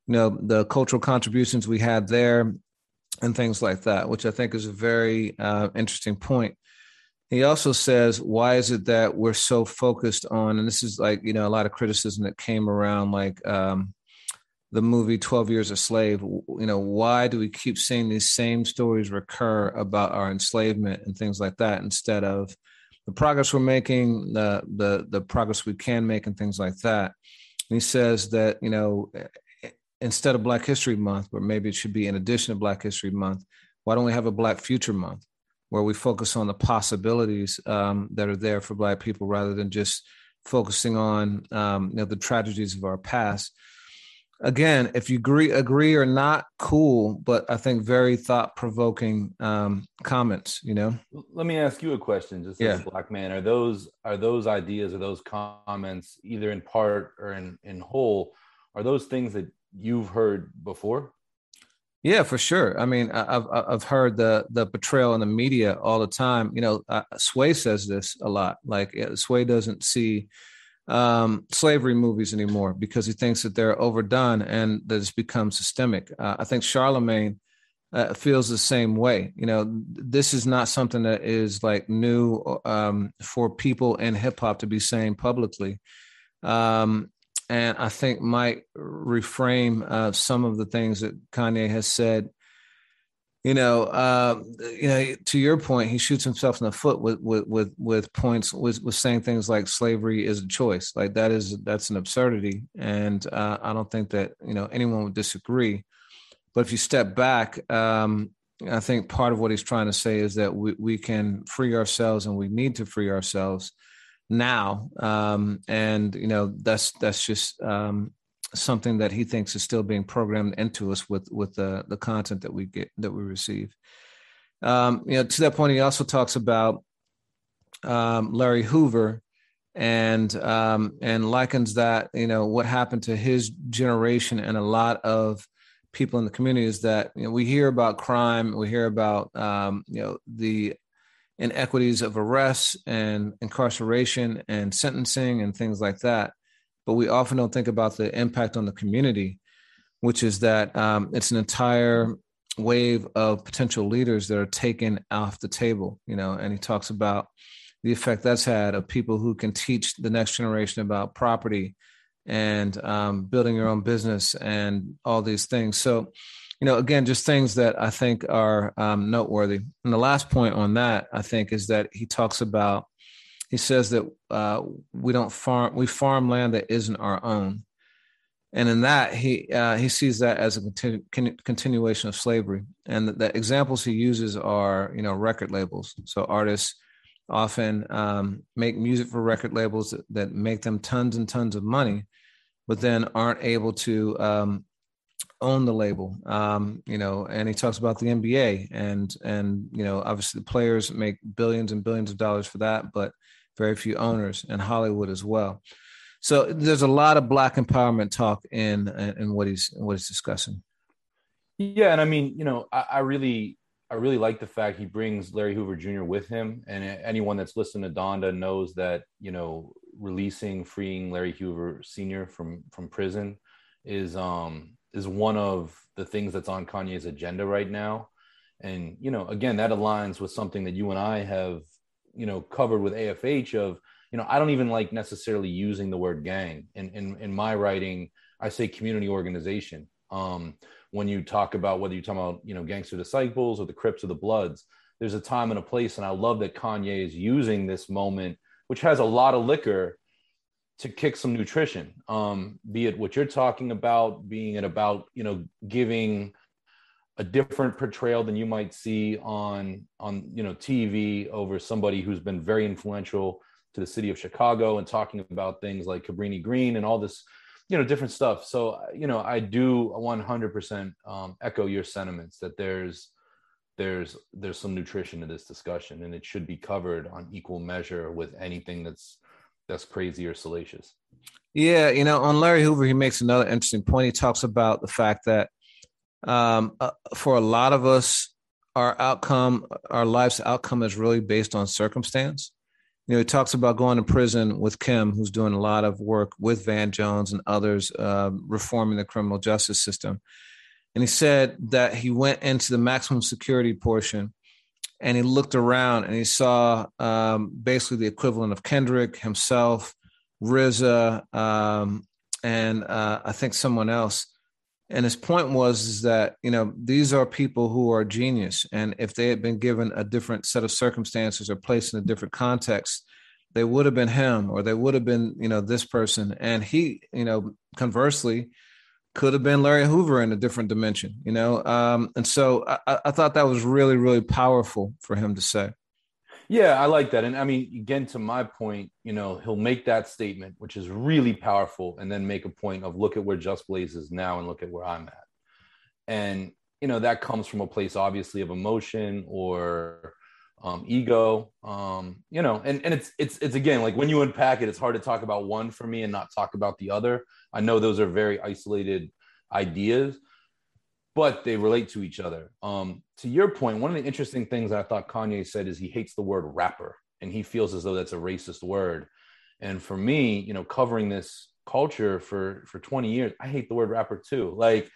you know, the cultural contributions we had there and things like that, which I think is a very uh, interesting point. He also says, why is it that we're so focused on, and this is like, you know, a lot of criticism that came around like um, the movie 12 Years a Slave. You know, why do we keep seeing these same stories recur about our enslavement and things like that instead of the progress we're making, the the the progress we can make, and things like that. And he says that you know, instead of Black History Month, or maybe it should be in addition to Black History Month, why don't we have a Black Future Month where we focus on the possibilities um, that are there for Black people rather than just focusing on um, you know the tragedies of our past again, if you agree agree or not, cool. But I think very thought provoking um, comments. You know. Let me ask you a question, just yeah. as a black man. Are those are those ideas or those comments either in part or in in whole? Are those things that you've heard before? Yeah, for sure. I mean, I've I've heard the the portrayal in the media all the time. You know, uh, Sway says this a lot. Like Sway doesn't see um, slavery movies anymore because he thinks that they're overdone and that it's become systemic. Uh, I think Charlemagne uh, feels the same way. You know, this is not something that is like new um, for people in hip hop to be saying publicly. Um, and I think might reframe uh, some of the things that Kanye has said you know, uh, you know, to your point, he shoots himself in the foot with with with, with points with, with saying things like slavery is a choice. Like that is that's an absurdity, and uh, I don't think that you know anyone would disagree. But if you step back, um, I think part of what he's trying to say is that we we can free ourselves, and we need to free ourselves now. Um, and you know, that's that's just um, something that he thinks is still being programmed into us with with the the content that we get that we receive. Um, you know, to that point, he also talks about um, Larry Hoover and um, and likens that you know what happened to his generation and a lot of people in the community is that you know, we hear about crime, we hear about um, you know the inequities of arrests and incarceration and sentencing and things like that but we often don't think about the impact on the community, which is that um, it's an entire wave of potential leaders that are taken off the table. You know, and he talks about the effect that's had of people who can teach the next generation about property and um, building your own business and all these things. So, you know, again, just things that I think are um, noteworthy. And the last point on that, I think, is that he talks about he says that uh, we don't farm we farm land that isn't our own. And in that he uh, he sees that as a continu- continuation of slavery. And the, the, examples he uses are you know record labels. So artists often um, make music for record labels that, that, make them tons and tons of money but then aren't able to um, own the label um, you know and he talks about the nba and and you know obviously the players make billions and billions of dollars for that but very few owners in Hollywood as well. So there's a lot of black empowerment talk in in what he's what he's discussing. Yeah, and I mean, you know, I, I really I really like the fact he brings Larry Hoover Jr. with him, and anyone that's listened to Donda knows that you know releasing, freeing Larry Hoover Sr. from from prison is um is one of the things that's on Kanye's agenda right now, and you know, again, that aligns with something that you and I have you know covered with AFH of you know I don't even like necessarily using the word gang. In in, in my writing I say community organization. Um, when you talk about whether you're talking about you know gangster disciples or the Crips or the Bloods there's a time and a place. And I love that Kanye is using this moment which has a lot of liquor to kick some nutrition um, be it what you're talking about being it about you know giving a different portrayal than you might see on on you know TV over somebody who's been very influential to the city of Chicago and talking about things like Cabrini Green and all this you know different stuff. So you know I do 100% um, echo your sentiments that there's there's there's some nutrition to this discussion and it should be covered on equal measure with anything that's that's crazy or salacious. Yeah, you know, on Larry Hoover, he makes another interesting point. He talks about the fact that um, uh, for a lot of us, our outcome, our life's outcome is really based on circumstance. You know, he talks about going to prison with Kim, who's doing a lot of work with Van Jones and others, uh, reforming the criminal justice system. And he said that he went into the maximum security portion and he looked around and he saw um, basically the equivalent of Kendrick himself, RZA, um, and uh, I think someone else And his point was is that you know these are people who are genius, and if they had been given a different set of circumstances or placed in a different context, they would have been him or they would have been you know this person. And he, you know, conversely, could have been Larry Hoover in a different dimension, you know. Um, and so I, I thought that was really, really powerful for him to say. Yeah, I like that. And I mean, again, to my point, you know, he'll make that statement, which is really powerful, and then make a point of look at where Just Blaze is now and look at where I'm at. And, you know, that comes from a place obviously of emotion or um, ego. Um, you know, and, and it's it's it's again like when you unpack it, it's hard to talk about one for me and not talk about the other. I know those are very isolated ideas, but they relate to each other. Um, to your point, one of the interesting things that I thought Kanye said is he hates the word rapper and he feels as though that's a racist word. And for me, you know, covering this culture for for 20 years, I hate the word rapper too. Like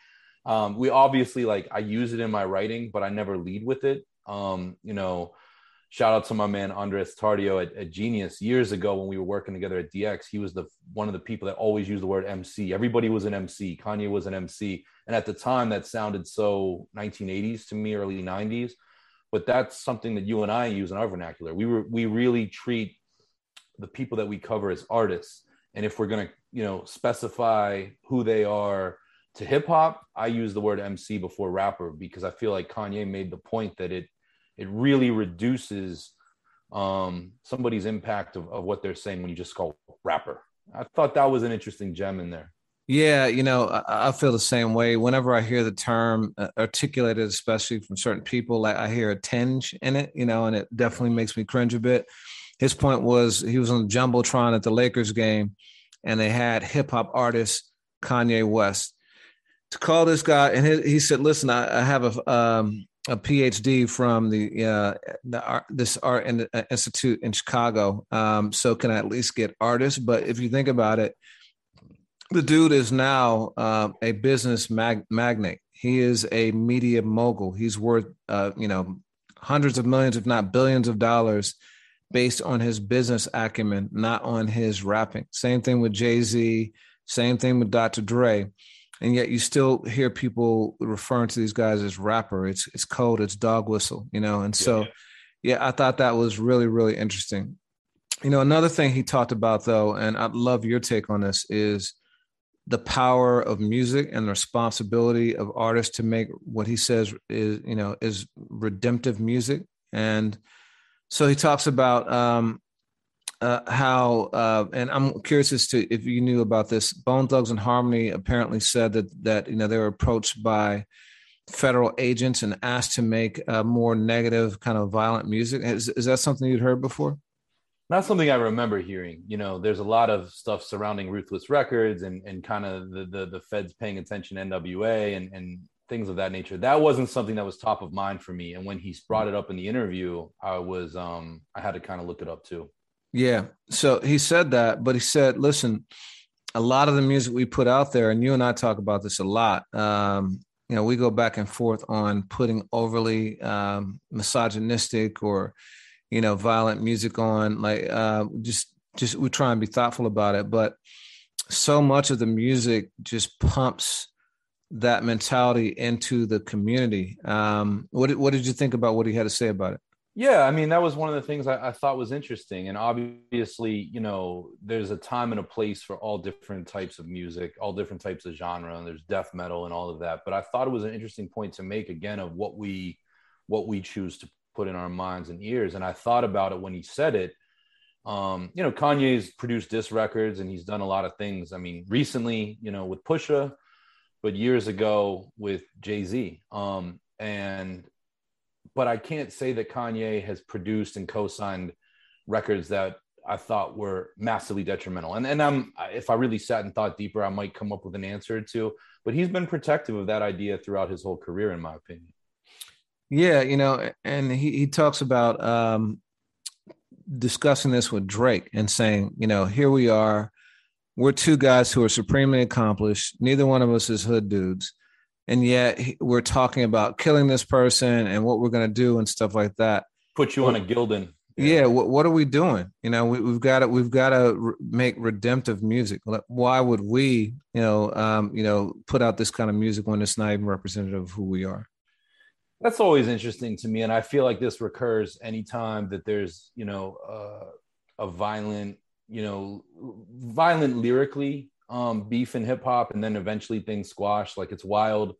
um, we obviously like I use it in my writing, but I never lead with it. Um, you know, shout out to my man Andres Tardio at, at, Genius years ago when we were working together at DX. He was the one of the people that always used the word MC. Everybody was an MC. Kanye was an MC, and at the time that sounded so 1980s to me, early 90s. But that's something that you and I use in our vernacular. We were we really treat the people that we cover as artists, and if we're gonna you know specify who they are to hip hop, I use the word MC before rapper because I feel like Kanye made the point that it it really reduces um, somebody's impact of, of what they're saying when you just call rapper. I thought that was an interesting gem in there. Yeah, you know, I, I feel the same way. Whenever I hear the term uh, articulated, especially from certain people, like I hear a tinge in it, you know, and it definitely makes me cringe a bit. His point was he was on the jumbotron at the Lakers game, and they had hip hop artist Kanye West. To call this guy, and he, he said, "Listen, I, I have a um, a PhD from the uh, the art, this art uh, institute in Chicago. Um, so can I at least get artists? But if you think about it, the dude is now uh, a business mag- magnate. He is a media mogul. He's worth uh, you know hundreds of millions, if not billions, of dollars based on his business acumen, not on his rapping. Same thing with Jay Z. Same thing with Dr. Dre and yet you still hear people referring to these guys as rapper. It's it's code, it's dog whistle, you know. And so, yeah, yeah I thought that was really really interesting. You know, another thing he talked about though, and I'd love your take on this, is the power of music and the responsibility of artists to make what he says is you know is redemptive music and so he talks about um, uh, how, uh, and I'm curious as to if you knew about this. Bone Thugs-n-Harmony apparently said that that you know they were approached by federal agents and asked to make uh, more negative, kind of violent music. Is is that something you'd heard before? Not something I remember hearing. You know, there's a lot of stuff surrounding Ruthless Records and and kind of the the, the feds paying attention, NWA and and things of that nature. That wasn't something that was top of mind for me. And when he brought it up in the interview, I was um I had to kind of look it up too. Yeah. So he said that, but he said, listen, a lot of the music we put out there, and you and I talk about this a lot. Um, you know, we go back and forth on putting overly um, misogynistic or, you know, violent music on. Like, uh, just, just we try and be thoughtful about it. But so much of the music just pumps that mentality into the community. Um, what what did you think about what he had to say about it? Yeah, I mean that was one of the things I, I, thought was interesting, and obviously, you know, there's a time and a place for all different types of music, all different types of genre, and there's death metal and all of that. But I thought it was an interesting point to make again of what we what we choose to put in our minds and ears. And I thought about it when he said it. Um, you know, Kanye's produced disc records and he's done a lot of things. I mean, recently, you know, with Pusha, but years ago with Jay Z. Um, and but I can't say that Kanye has produced and co-signed records that I thought were massively detrimental. And and I'm if I really sat and thought deeper, I might come up with an answer or two. But he's been protective of that idea throughout his whole career, in my opinion. Yeah, you know, and he he talks about um, discussing this with Drake and saying, you know, here we are, we're two guys who are supremely accomplished. Neither one of us is hood dudes and yet we're talking about killing this person and what we're going to do and stuff like that. Put you on a Gildan. yeah, what, what are we doing? You know, we, have got to we've got to re- make redemptive music. Why would we, you know, um, you know, put out this kind of music when it's not even representative of who we are? That's always interesting to me, and I feel like this recurs anytime that there's, you know, uh, a violent, you know, violent lyrically um, beef in hip hop, and then eventually things squash. Like it's wild,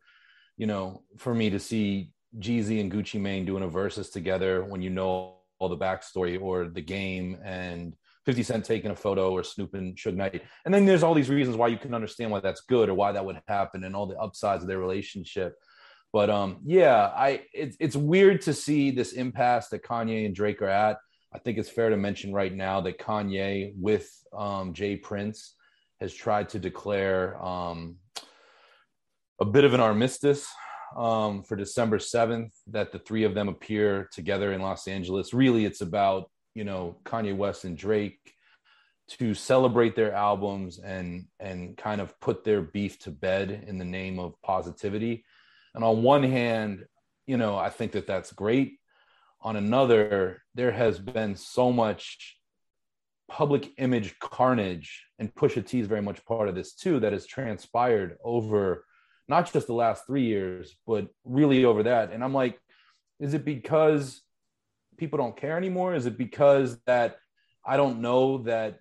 you know, for me to see Jeezy and Gucci Mane doing a Verzuz together when you know all the backstory or the game and 50 Cent taking a photo or Snoop and Suge Knight. And then there's all these reasons why you can understand why that's good or why that would happen and all the upsides of their relationship. But um, yeah, I it's it's weird to see this impasse that Kanye and Drake are at. I think it's fair to mention right now that Kanye with um, J. Prince has tried to declare um, a bit of an armistice um, for December 7th that the three of them appear together in Los Angeles. Really, it's about, you know, Kanye West and Drake to celebrate their albums and and kind of put their beef to bed in the name of positivity. And on one hand, you know, I think that that's great. On another, there has been so much public image carnage, and Pusha T is very much part of this too, that has transpired over not just the last three years, but really over that. And I'm like, is it because people don't care anymore? Is it because that I don't know that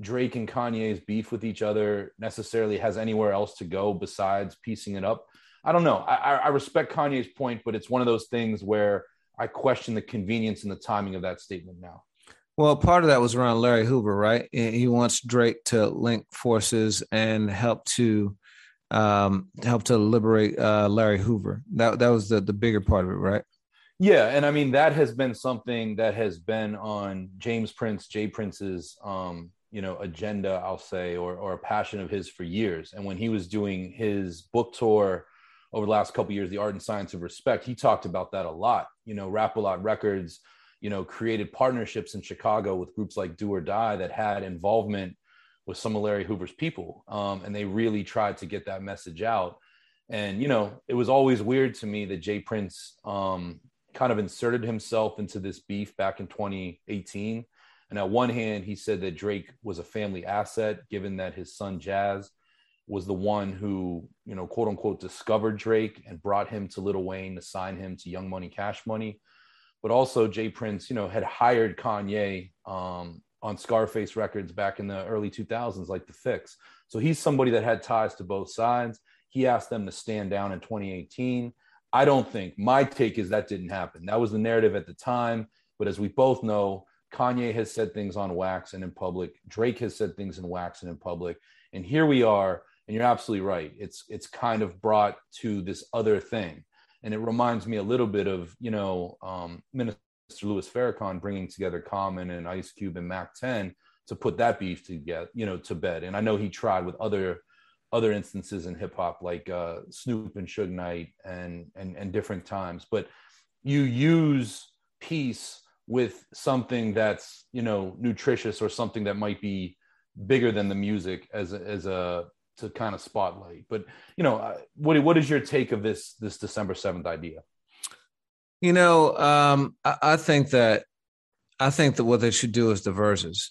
Drake and Kanye's beef with each other necessarily has anywhere else to go besides piecing it up? I don't know. I, I respect Kanye's point, but it's one of those things where I question the convenience and the timing of that statement now. Well, part of that was around Larry Hoover, right? He wants Drake to link forces and help to um, help to liberate uh, Larry Hoover. That that was the the bigger part of it, right? Yeah, and I mean that has been something that has been on James Prince, J. Prince's, um, you know, agenda, I'll say, or or a passion of his for years. And when he was doing his book tour over the last couple years, The Art and Science of Respect, he talked about that a lot. You know, Rap a Lot Records, you know, created partnerships in Chicago with groups like Do or Die that had involvement with some of Larry Hoover's people. Um, and they really tried to get that message out. And, you know, it was always weird to me that J. Prince um, kind of inserted himself into this beef back in 2018. And at one hand, he said that Drake was a family asset, given that his son Jas was the one who, you know, quote unquote, discovered Drake and brought him to Lil Wayne to sign him to Young Money Cash Money. But also, J. Prince, you know, had hired Kanye um, on Scarface Records back in the early 2000s, like The Fix. So he's somebody that had ties to both sides. He asked them to stand down in 2018. I don't think my take is that didn't happen. That was the narrative at the time. But as we both know, Kanye has said things on wax and in public. Drake has said things in wax and in public. And here we are. And you're absolutely right. It's it's kind of brought to this other thing, and it reminds me a little bit of you know um, Minister Louis Farrakhan bringing together Common and Ice Cube and Mack 10 to put that beef to get, you know, to bed. And I know he tried with other other instances in hip hop like uh, Snoop and Suge Knight and and and different times. But you use peace with something that's you know nutritious or something that might be bigger than the music as a, as a to kind of spotlight. But you know, uh, what what is your take of this this December seventh idea? You know, um, I, I, think that I think that what they should do is the Verzuz.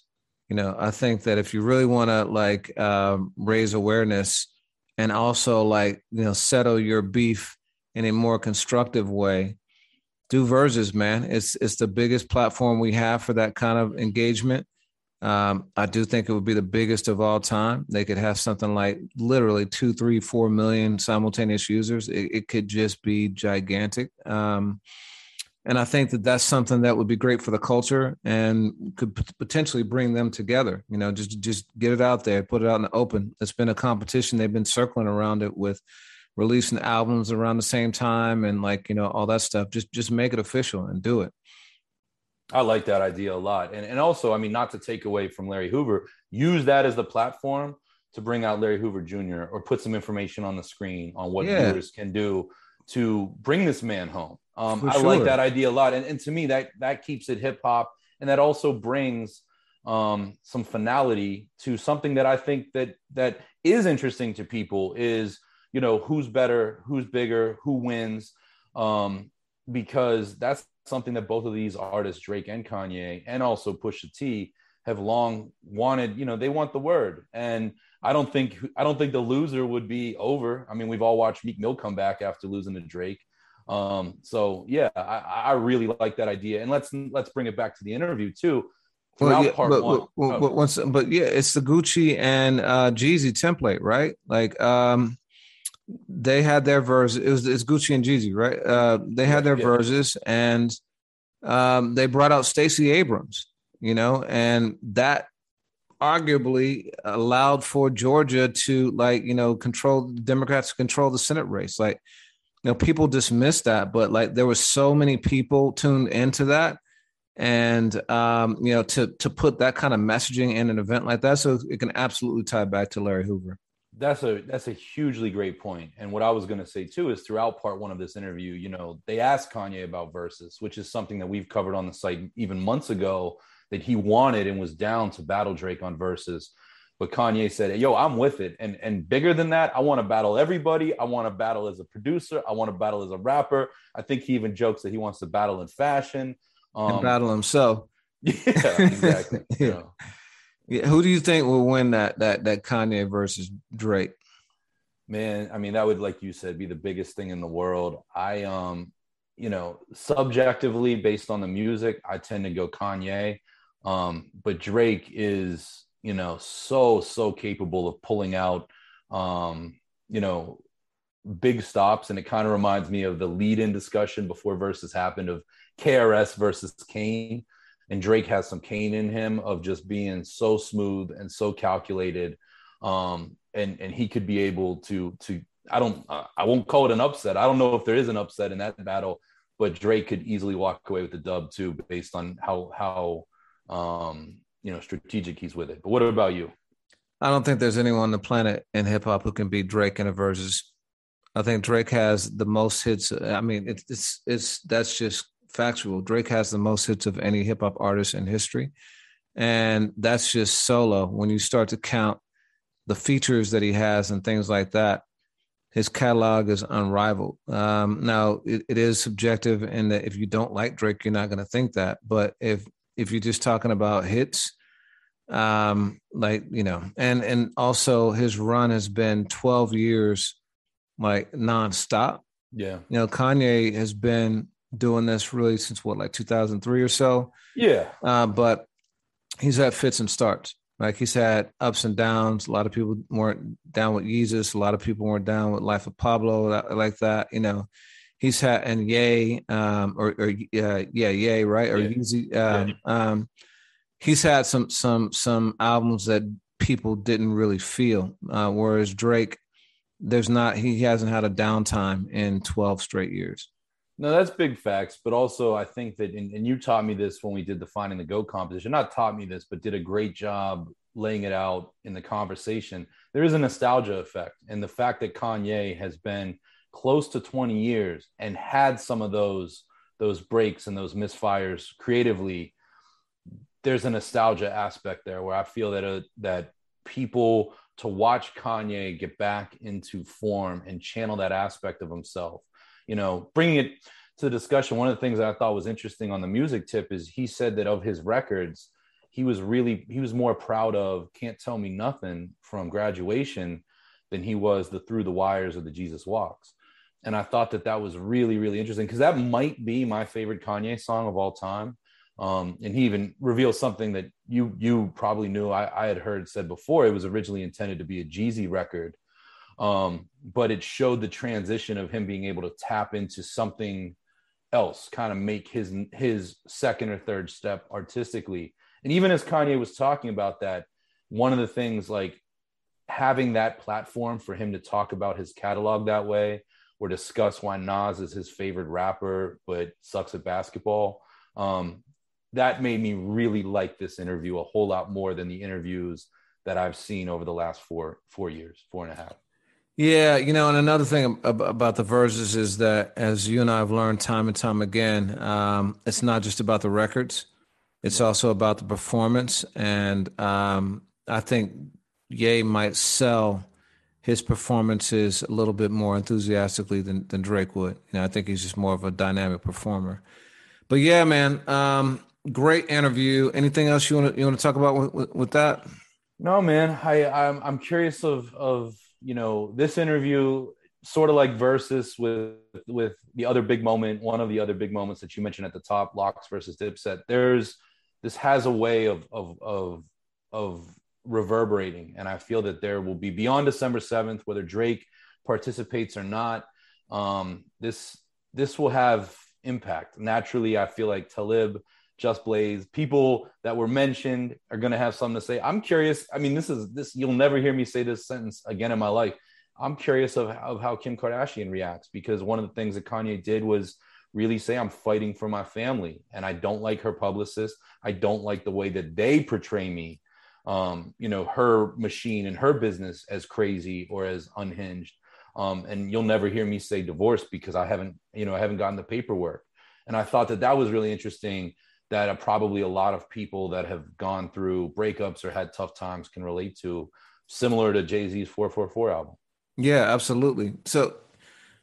You know, I think that if you really want to like um, raise awareness and also like you know settle your beef in a more constructive way, do Verzuz, man. It's it's the biggest platform we have for that kind of engagement. Um, I do think it would be the biggest of all time. They could have something like literally two, three, four million simultaneous users. It, it could just be gigantic. Um, and I think that that's something that would be great for the culture and could potentially bring them together. You know, just just get it out there, put it out in the open. It's been a competition. They've been circling around it with releasing albums around the same time and like you know all that stuff. Just just make it official and do it. I like that idea a lot. And, and also, I mean, not to take away from Larry Hoover, use that as the platform to bring out Larry Hoover Jr. or put some information on the screen on what yeah. viewers can do to bring this man home. Um, I sure. like that idea a lot. And, and to me, that, that keeps it hip hop. And that also brings um, some finality to something that I think that that is interesting to people is, you know, who's better, who's bigger, who wins. Um, because that's something that both of these artists, Drake and Kanye, and also Pusha T, have long wanted. You know, they want the word, and I don't think I don't think the loser would be over. I mean, we've all watched Meek Mill come back after losing to Drake. Um, so yeah, I, I really like that idea, and let's let's bring it back to the interview too. Well, yeah, but, one, but, oh. but, once, but yeah, it's the Gucci and uh, Jeezy template, right? Like, um, they had their Verzuz. It was it's Gucci and Jeezy, right? Uh, they had their yeah. Verzuz, and um, they brought out Stacey Abrams, you know, and that arguably allowed for Georgia to like you know control Democrats control the Senate race. Like, you know, people dismissed that, but like there were so many people tuned into that. And um, you know, to to put that kind of messaging in an event like that, so it can absolutely tie back to Larry Hoover that's a that's a hugely great point. And what I was going to say too is throughout part one of this interview, you know, they asked Kanye about Verzuz, which is something that we've covered on the site even months ago that he wanted and was down to battle Drake on Verzuz. But Kanye said, "Yo, I'm with it." And and bigger than that, I want to battle everybody. I want to battle as a producer. I want to battle as a rapper. I think he even jokes that he wants to battle in fashion. Um, and battle himself. *laughs* Yeah, exactly. *laughs* yeah. You know. Yeah, who do you think will win that that that Kanye versus Drake? Man, I mean, that would, like you said, be the biggest thing in the world. I um, you know, subjectively based on the music, I tend to go Kanye. Um, but Drake is, you know, so so capable of pulling out um, you know, big stops. And it kind of reminds me of the lead-in discussion before Verzuz happened of KRS versus Kane and Drake has some Kane in him of just being so smooth and so calculated. Um, and and he could be able to to I don't I won't call it an upset. I don't know if there is an upset in that battle, but Drake could easily walk away with the dub too, based on how how um, you know strategic he's with it. But what about you? I don't think there's anyone on the planet in hip hop who can beat Drake in a Verzuz. I think Drake has the most hits. I mean, it's it's it's that's just factual. Drake has the most hits of any hip hop artist in history. And that's just solo. When you start to count the features that he has and things like that, his catalog is unrivaled. Um, now, it, it is subjective in that if you don't like Drake, you're not going to think that. But if if you're just talking about hits, um, like you know, and and also his run has been 12 years, like nonstop. Yeah, you know, Kanye has been doing this really since what, like 2003 or so. Yeah. Uh, but he's had fits and starts. Like he's had ups and downs. A lot of people weren't down with Yeezus. A lot of people weren't down with Life of Pablo, like that. You know, he's had and Ye, um, or, or uh, yeah, Ye, right, or yeah. Yeezy. Um, yeah. um, he's had some some some albums that people didn't really feel. Uh, whereas Drake, there's not he hasn't had a downtime in 12 straight years. No, that's big facts. But also, I think that, and, you taught me this when we did the Finding the Goat competition. Not taught me this, but did a great job laying it out in the conversation. There is a nostalgia effect. And the fact that Kanye has been close to 20 years and had some of those those breaks and those misfires creatively there's a nostalgia aspect there where i feel that uh, that people to watch kanye get back into form and channel that aspect of himself you know, bringing it to the discussion, one of the things that I thought was interesting on the music tip is he said that of his records, he was really he was more proud of "Can't Tell Me Nothing" from graduation than he was the "Through the Wires" of the Jesus Walks. And I thought that that was really really interesting because that might be my favorite Kanye song of all time. Um, and he even revealed something that you you probably knew I, I had heard said before. It was originally intended to be a Jeezy record, um, but it showed the transition of him being able to tap into something else, kind of make his his second or third step artistically. And even as Kanye was talking about that, one of the things like having that platform for him to talk about his catalog that way or discuss why Nas is his favorite rapper but sucks at basketball. Um, that made me really like this interview a whole lot more than the interviews that I've seen over the last four four years, four and a half. Yeah, you know, and another thing about the Verzuz is that, as you and I have learned time and time again, um, it's not just about the records; it's also about the performance. And um, I think Ye might sell his performances a little bit more enthusiastically than, than Drake would. You know, I think he's just more of a dynamic performer. But yeah, man, um, great interview. Anything else you want to you want to talk about with, with, with that? No, man. I I'm I'm curious of of you know this interview sort of like versus with with the other big moment one of the other big moments that you mentioned at the top LOX versus dipset there's this has a way of of of of reverberating. And i feel that there will be beyond december 7th whether drake participates or not um this this will have impact. Naturally i feel like talib just blaze people that were mentioned are going to have something to say i'm curious i mean this is this you'll never hear me say this sentence again in my life I'm curious of, of how Kim Kardashian reacts because one of the things that Kanye did was really say, I'm fighting for my family. And I don't like her publicist. I don't like the way that they portray me, um, you know, her machine and her business as crazy or as unhinged. Um, and you'll never hear me say divorce because I haven't, you know, I haven't gotten the paperwork. And I thought that that was really interesting that uh, probably a lot of people that have gone through breakups or had tough times can relate to, similar to Jay Z's 444 album. Yeah, absolutely. So,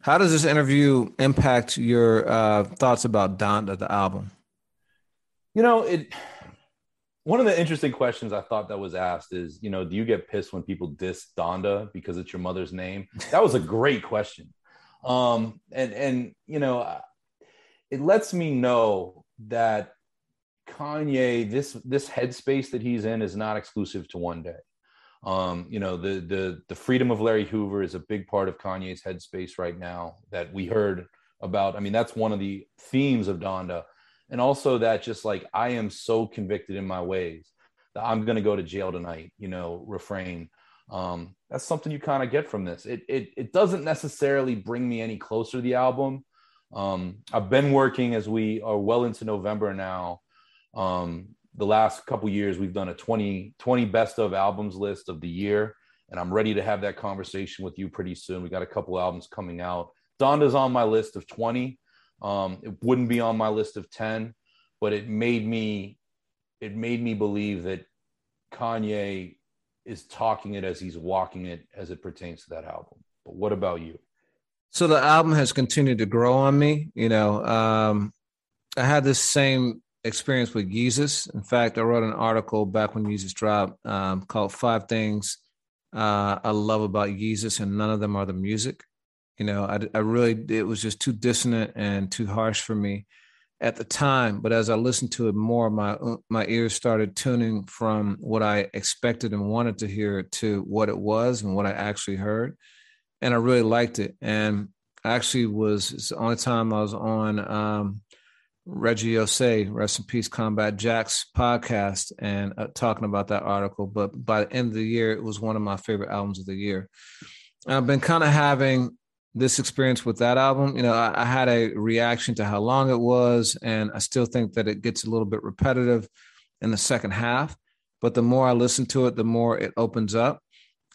how does this interview impact your uh, thoughts about Donda, the album? You know, it. One of the interesting questions I thought that was asked is, you know, do you get pissed when people diss Donda because it's your mother's name? That was a great question, um, and and you know, it lets me know that Kanye, this this headspace that he's in, is not exclusive to one day. Um, you know, the the the freedom of Larry Hoover is a big part of Kanye's headspace right now that we heard about. I mean, that's one of the themes of Donda. And also that just like I am so convicted in my ways that I'm gonna go to jail tonight, you know, refrain. Um, that's something you kind of get from this. It, it it doesn't necessarily bring me any closer to the album. Um, I've been working as we are well into November now, um, the last couple years we've done a 20 20 best of albums list of the year and i'm ready to have that conversation with you pretty soon. We got a couple albums coming out. Donda's on my list of 20 um, it wouldn't be on my list of 10 but it made me it made me believe that kanye is talking it as he's walking it as it pertains to that album. But what about you? So the album has continued to grow on me you know. Um, i had this same experience with Yeezus. In fact, I wrote an article back when Yeezus dropped um, called Five Things uh, I Love About Yeezus, and none of them are the music. You know, I, I really, it was just too dissonant and too harsh for me at the time. But as I listened to it more, my my ears started tuning from what I expected and wanted to hear to what it was and what I actually heard. And I really liked it. And I actually was, it's the only time I was on um, Reggie Ossé, rest in peace, Combat Jack's podcast, and uh, talking about that article. But by the end of the year, it was one of my favorite albums of the year. I've been kind of having this experience with that album. You know, I, I, had a reaction to how long it was, and I still think that it gets a little bit repetitive in the second half. But the more I listen to it, the more it opens up.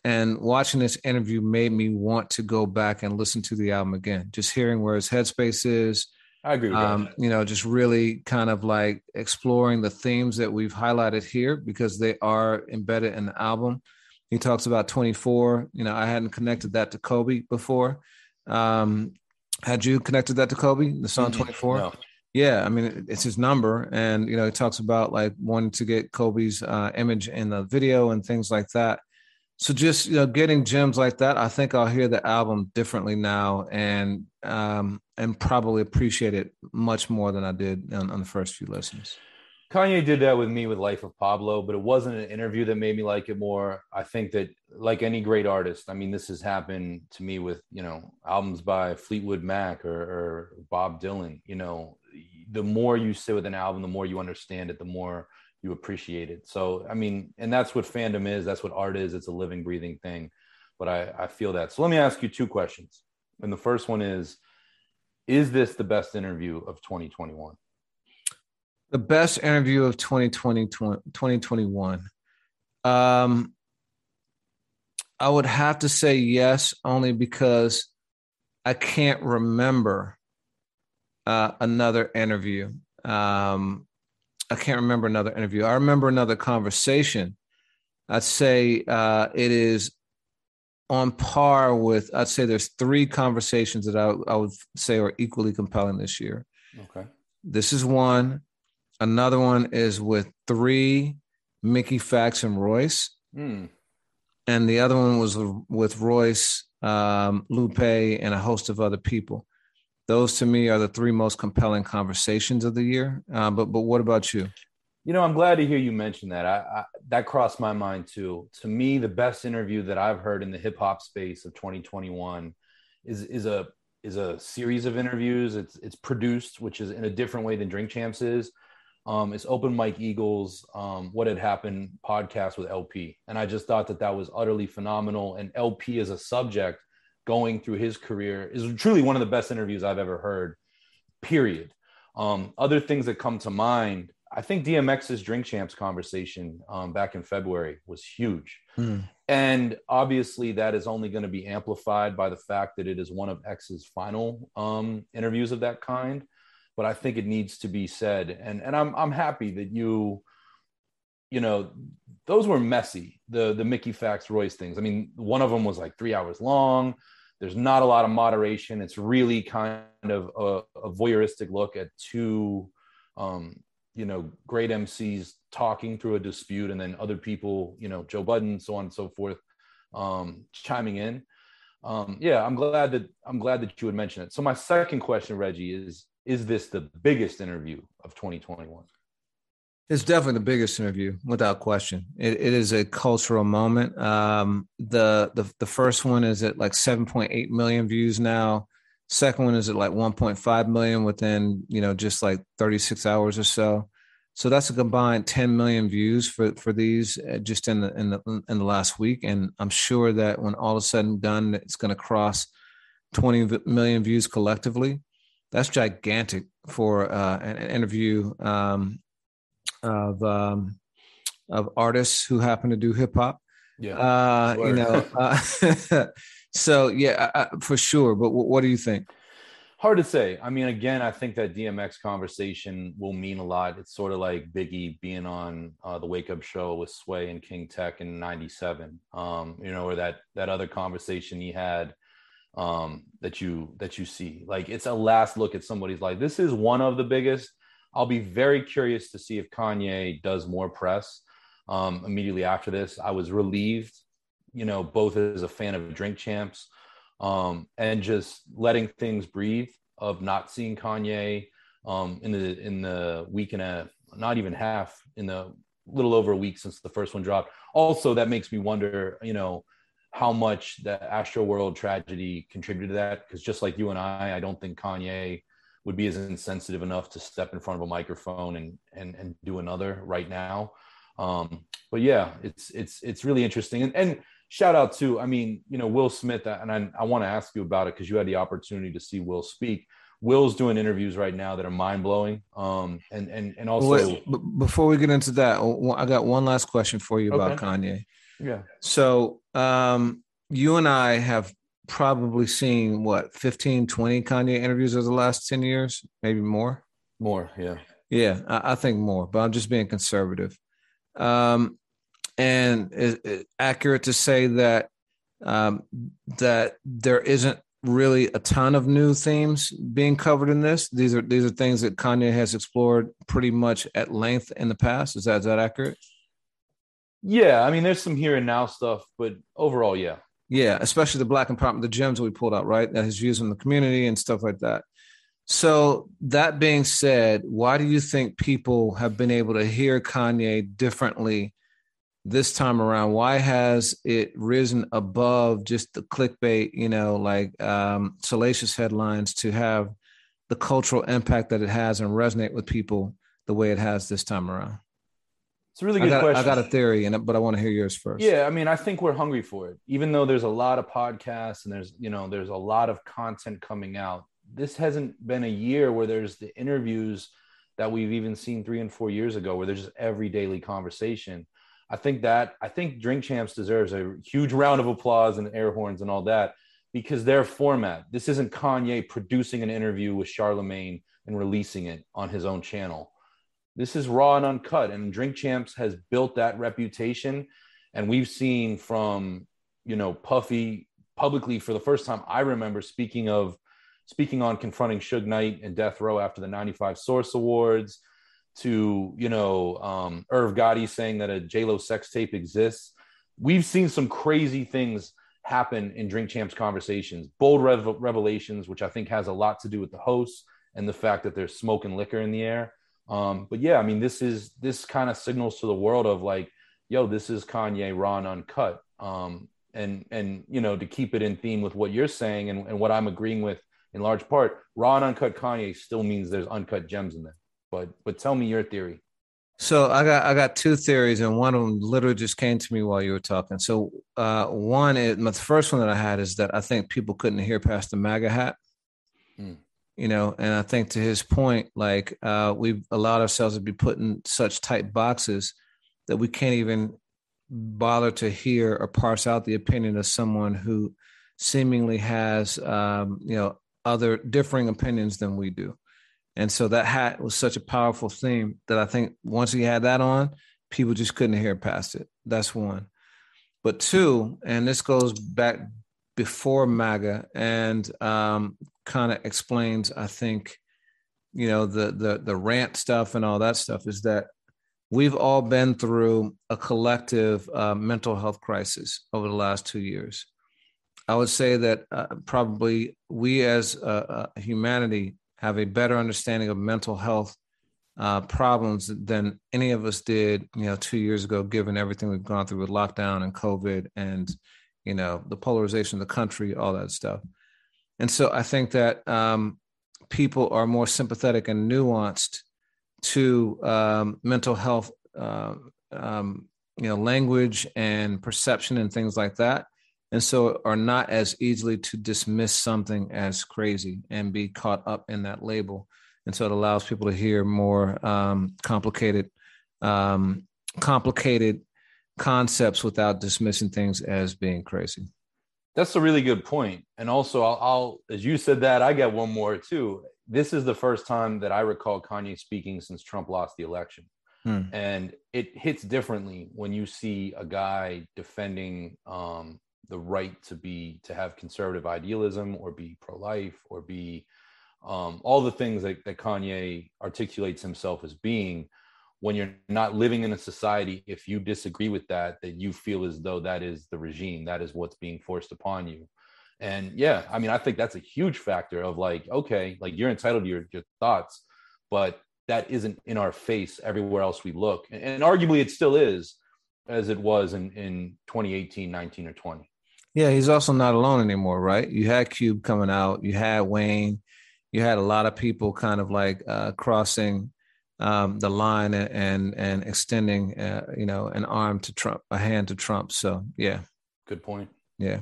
And watching this interview made me want to go back and listen to the album again. Just hearing where his headspace is I agree um, You know, just really kind of like exploring the themes that we've highlighted here because they are embedded in the album. He talks about 24. You know, I hadn't connected that to Kobe before. Um, had you connected that to Kobe, the song 24? No. Yeah, I mean, it's his number. And, you know, he talks about like wanting to get Kobe's uh, image in the video and things like that so just you know getting gems like that i think i'll hear the album differently now and um and probably appreciate it much more than i did on, on, the first few listens kanye did that with me with life of pablo but it wasn't an interview that made me like it more i think that like any great artist i mean this has happened to me with you know albums by fleetwood mac or, or bob dylan you know the more you sit with an album the more you understand it the more you appreciate it. So, I mean, and that's what fandom is. That's what art is. It's a living, breathing thing. But I, I feel that. So let me ask you two questions. And the first one is, is this the best interview of 2021? The best interview of 2020, 2021. Um, I would have to say yes, only because I can't remember uh, another interview. Um, I can't remember another interview. I remember another conversation. I'd say uh, it is on par with. I'd say there's three conversations that I, I would say are equally compelling this year. Okay. This is one. Another one is with three Mickey Factz and Royce. Hmm. And the other one was with Royce, um, Lupe, and a host of other people. Those to me are the three most compelling conversations of the year. Uh, but but what about you? You know, I'm glad to hear you mention that. I, I, that crossed my mind too. To me, the best interview that I've heard in the hip hop space of 2021 is is a is a series of interviews. It's it's produced, which is in a different way than Drink Champs is. Um, it's Open Mike Eagle's, um, What Had Happened podcast with El-P. And I just thought that that was utterly phenomenal. And El-P as a subject going through his career is truly one of the best interviews I've ever heard, period. Um, other things that come to mind I think DMX's Drink Champs conversation um, back in February was huge. Mm. And obviously, that is only going to be amplified by the fact that it is one of X's final um, interviews of that kind. But I think it needs to be said. And, and I'm, I'm happy that you, you know, those were messy, the, the Mickey Factz Royce things. I mean, one of them was like three hours long. There's not a lot of moderation. It's really kind of a, a voyeuristic look at two um, you know great MCs talking through a dispute, and then other people, you know, Joe Budden, so on and so forth, um, chiming in. Um, yeah, I'm glad that I'm glad that you would mention it. So my second question, Reggie, is is this the biggest interview of 2021? It's definitely the biggest interview, without question. it, it is a cultural moment. Um, the, the the first one is at like 7.8 million views now. Second one is at like 1.5 million within, you know, just like 36 hours or so. So that's a combined 10 million views for for these uh, just in the in the in the last week, and I'm sure that when all is said and done, it's going to cross 20 million views collectively. That's gigantic for uh, an, interview um, of um, of artists who happen to do hip hop. Yeah, uh, you know. Uh, *laughs* So yeah, I, I, for sure. But w- what do you think? Hard to say. I mean, again, I think that DMX conversation will mean a lot. It's sort of like Biggie being on uh, the Wake Up Show with Sway and King Tech in '97. Um, you know, or that that other conversation he had um, that you that you see. Like it's a last look at somebody's life. This is one of the biggest. I'll be very curious to see if Kanye does more press um, immediately after this. I was relieved you know, both as a fan of Drink Champs um, and just letting things breathe of not seeing Kanye um, in the in the week and a not even half in the little over a week since the first one dropped. Also, that makes me wonder, you know, how much the Astroworld tragedy contributed to that. Because just like you and I, I don't think Kanye would be as insensitive enough to step in front of a microphone and and and do another right now. Um, but yeah, it's it's it's really interesting. And and shout out to, I mean, you know, Will Smith, and I, I want to ask you about it because you had the opportunity to see Will speak. Will's doing interviews right now that are mind blowing. Um, and and and also Wait, before we get into that, I got one last question for you about okay. Kanye. Yeah. So, um, you and I have probably seen what 15, 20 Kanye interviews over the last 10 years, maybe more. More, yeah. Yeah, I, I think more, but I'm just being conservative. Um, and is it accurate to say that um, that there isn't really a ton of new themes being covered in this. These are these are things that Kanye has explored pretty much at length in the past. Is that is that accurate? Yeah, I mean, there's some here and now stuff, but overall, yeah. Yeah, especially the black empowerment, the gems we pulled out, right? That his views on the community and stuff like that. So that being said, why do you think people have been able to hear Kanye differently this time around? Why has it risen above just the clickbait, you know, like um, salacious headlines to have the cultural impact that it has and resonate with people the way it has this time around? It's a really good I got, question. I got a theory in it, but I want to hear yours first. Yeah, I mean, I think we're hungry for it. Even though there's a lot of podcasts and there's, you know, there's a lot of content coming out. This hasn't been a year where there's the interviews that we've even seen three and four years ago, where there's just every daily conversation. I think that I think Drink Champs deserves a huge round of applause and air horns and all that because their format. This isn't Kanye producing an interview with Charlemagne and releasing it on his own channel. This is raw and uncut, and Drink Champs has built that reputation. And we've seen from you know Puffy publicly for the first time I remember speaking of speaking on confronting Suge Knight and Death Row after the 95 Source Awards to, you know, um, Irv Gotti saying that a J-Lo sex tape exists. We've seen some crazy things happen in Drink Champs conversations, bold rev- revelations, which I think has a lot to do with the hosts and the fact that there's smoke and liquor in the air. Um, but yeah, I mean, this is this kind of signals to the world of like, yo, this is Kanye and uncut. Um, and and you know, to keep it in theme with what you're saying and, and what I'm agreeing with in large part, and uncut Kanye still means there's uncut gems in there. But but tell me your theory. So I got I got two theories, and one of them literally just came to me while you were talking. So uh, one is the first one that I had is that I think people couldn't hear past the MAGA hat. Hmm. You know, and I think to his point, like uh, we've allowed ourselves to be put in such tight boxes that we can't even bother to hear or parse out the opinion of someone who seemingly has, um, you know, other differing opinions than we do. And so that hat was such a powerful theme that I think once he had that on, people just couldn't hear past it. That's one. But two, and this goes back before MAGA and um, kind of explains, I think, you know, the the the rant stuff and all that stuff is that we've all been through a collective uh, mental health crisis over the last two years. I would say that uh, probably we as humanity have a better understanding of mental health uh, problems than any of us did, you know, two years ago, given everything we've gone through with lockdown and COVID and, you know, the polarization of the country, all that stuff. And so I think that um, people are more sympathetic and nuanced to um, mental health, uh, um, you know, language and perception and things like that and so are not as easily to dismiss something as crazy and be caught up in that label. And so it allows people to hear more um, complicated um, complicated concepts without dismissing things as being crazy. That's a really good point. And also I'll, I'll as you said that i get one more too. This is the first time that i recall kanye speaking since trump lost the election. Hmm. And it hits differently when you see a guy defending um, the right to be to have conservative idealism or be pro-life or be um, all the things that, that kanye articulates himself as being when you're not living in a society if you disagree with that that you feel as though that is the regime that is what's being forced upon you. And yeah i mean i think that's a huge factor of like okay like you're entitled to your, your thoughts but that isn't in our face everywhere else we look. And, and arguably it still is as it was in in 2018 19 or 20 yeah, he's also not alone anymore, right? You had Cube coming out, you had Wayne, you had a lot of people kind of like uh, crossing um, the line and and, and extending, uh, you know, an arm to Trump, a hand to Trump. So yeah, good point. Yeah.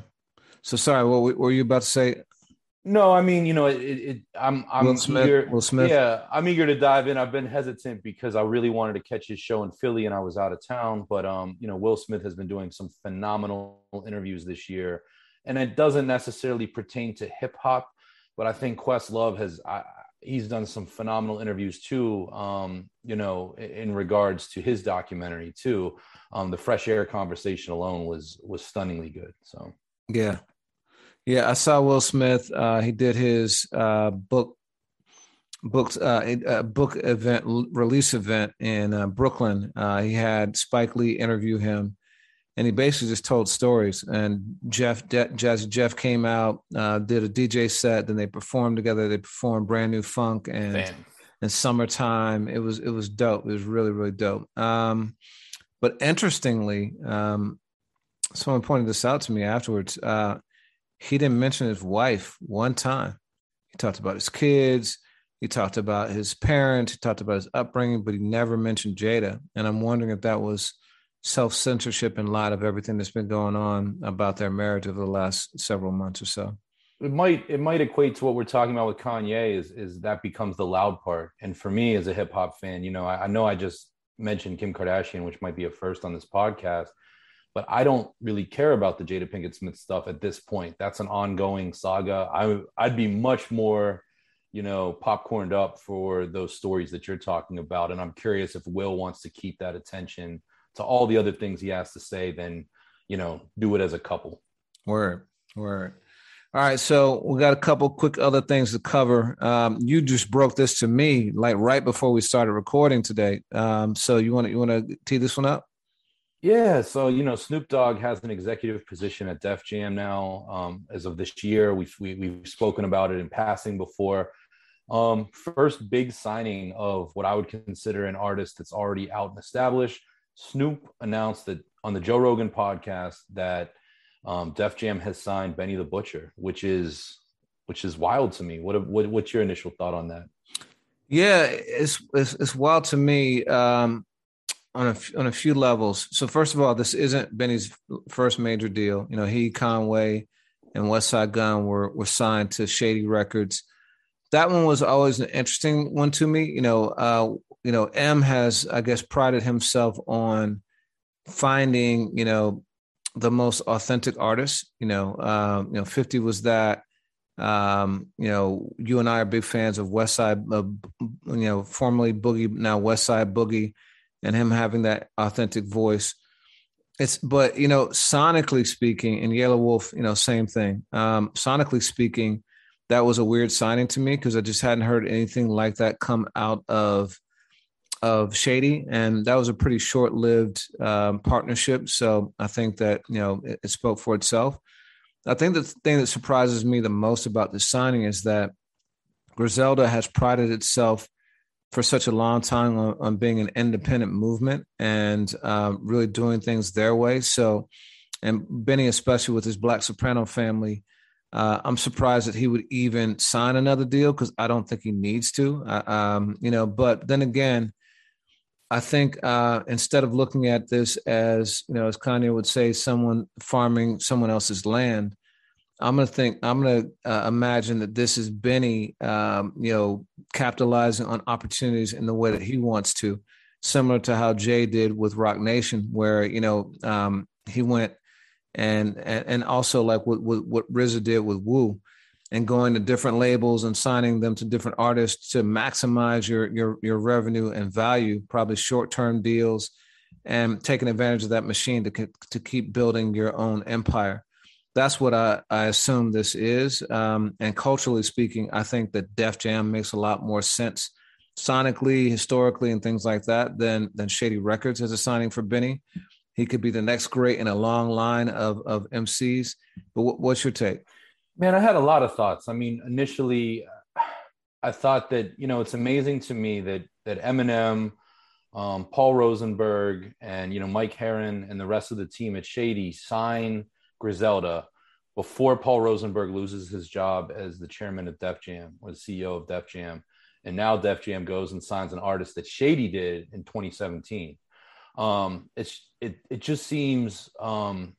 So sorry, what were you about to say? No, I mean, you know, it, it I'm I'm Will Smith, eager. Will Smith. Yeah, I'm eager to dive in. I've been hesitant because I really wanted to catch his show in Philly and I was out of town. But um, you know, Will Smith has been doing some phenomenal interviews this year, and it doesn't necessarily pertain to hip hop, but I think Questlove has I, he's done some phenomenal interviews too. Um, you know, in, in regards to his documentary too. Um, the fresh air conversation alone was was stunningly good. So yeah, yeah, I saw Will Smith. Uh, he did his uh, book booked uh, book event release event in uh, Brooklyn. Uh, he had Spike Lee interview him, and he basically just told stories. And Jeff De- Jazzy Jeff came out, uh, did a DJ set. Then they performed together. They performed brand new funk and Man. and summertime. It was it was dope. It was really really dope. Um, but interestingly, um, someone pointed this out to me afterwards. Uh, he didn't mention his wife one time. He talked about his kids. He talked about his parents. He talked about his upbringing, but he never mentioned Jada. And I'm wondering if that was self censorship in light of everything that's been going on about their marriage over the last several months or so. It might it might equate to what we're talking about with Kanye is is that becomes the loud part. And for me as a hip hop fan, you know, I, I know I just mentioned Kim Kardashian, which might be a first on this podcast, but I don't really care about the Jada Pinkett Smith stuff at this point. That's an ongoing saga. I I'd be much more, you know, popcorned up for those stories that you're talking about, and I'm curious if Will wants to keep that attention to all the other things he has to say, then you know, do it as a couple. Word, word. All right, so we got a couple quick other things to cover. Um, you just broke this to me like right before we started recording today. Um, so you want to you want to tee this one up? Yeah, so you know, Snoop Dogg has an executive position at Def Jam now. Um, as of this year, we've we, have we have spoken about it in passing before. Um, first big signing of what I would consider an artist that's already out and established. Snoop announced that on the Joe Rogan podcast that um, Def Jam has signed Benny the Butcher, which is which is wild to me. What, what what's your initial thought on that? Yeah, it's it's, it's wild to me um, on a on a few levels. So first of all, this isn't Benny's first major deal. You know, he Conway and Westside Gunn were were signed to Shady Records. That one was always an interesting one to me. You know, uh, you know, M has I guess prided himself on finding you know the most authentic artists. You know, um, you know, Fifty was that. Um, you know, you and I are big fans of Westside, uh, you know, formerly Boogie, now Westside Boogie, and him having that authentic voice. It's, but you know, sonically speaking, and Yelawolf, you know, same thing. Um, sonically speaking, that was a weird signing to me because I just hadn't heard anything like that come out of of Shady, and that was a pretty short-lived um, partnership. So I think that you know it, it, spoke for itself. I think the thing that surprises me the most about this signing is that Griselda has prided itself for such a long time on, on being an independent movement and um, really doing things their way. So, and Benny, especially with his Black Soprano family. Uh, I'm surprised that he would even sign another deal because I don't think he needs to. Uh, um, you know, but then again, I think uh, instead of looking at this as you know, as Kanye would say, someone farming someone else's land, I'm gonna think I'm gonna uh, imagine that this is Benny, um, you know, capitalizing on opportunities in the way that he wants to, similar to how Jay did with Roc Nation, where you know um, he went and, and and also like what what, what RZA did with Wu and going to different labels and signing them to different artists to maximize your your your revenue and value, probably short term deals, and taking advantage of that machine to to keep building your own empire. That's what I, I assume this is. Um, and culturally speaking, I think that Def Jam makes a lot more sense sonically, historically, and things like that than than Shady Records as a signing for Benny. He could be the next great in a long line of of MCs. But what's your take? Man, I had a lot of thoughts. I mean, initially, I thought that you know it's amazing to me that that Eminem, um, Paul Rosenberg, and you know Mike Heron and the rest of the team at Shady sign Griselda before Paul Rosenberg loses his job as the chairman of Def Jam or the CEO of Def Jam, and now Def Jam goes and signs an artist that Shady did in 2017. Um, it's it it just seems um,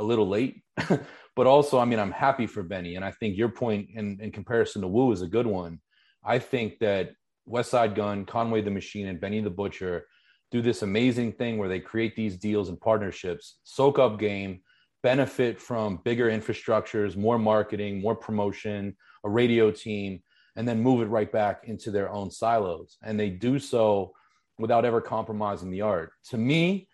a little late. *laughs* but also, I mean, I'm happy for Benny. And I think your point in, in comparison to Wu is a good one. I think that Westside Gunn, Conway the Machine, and Benny the Butcher do this amazing thing where they create these deals and partnerships, soak up game, benefit from bigger infrastructures, more marketing, more promotion, a radio team, and then move it right back into their own silos. And they do so without ever compromising the art. To me,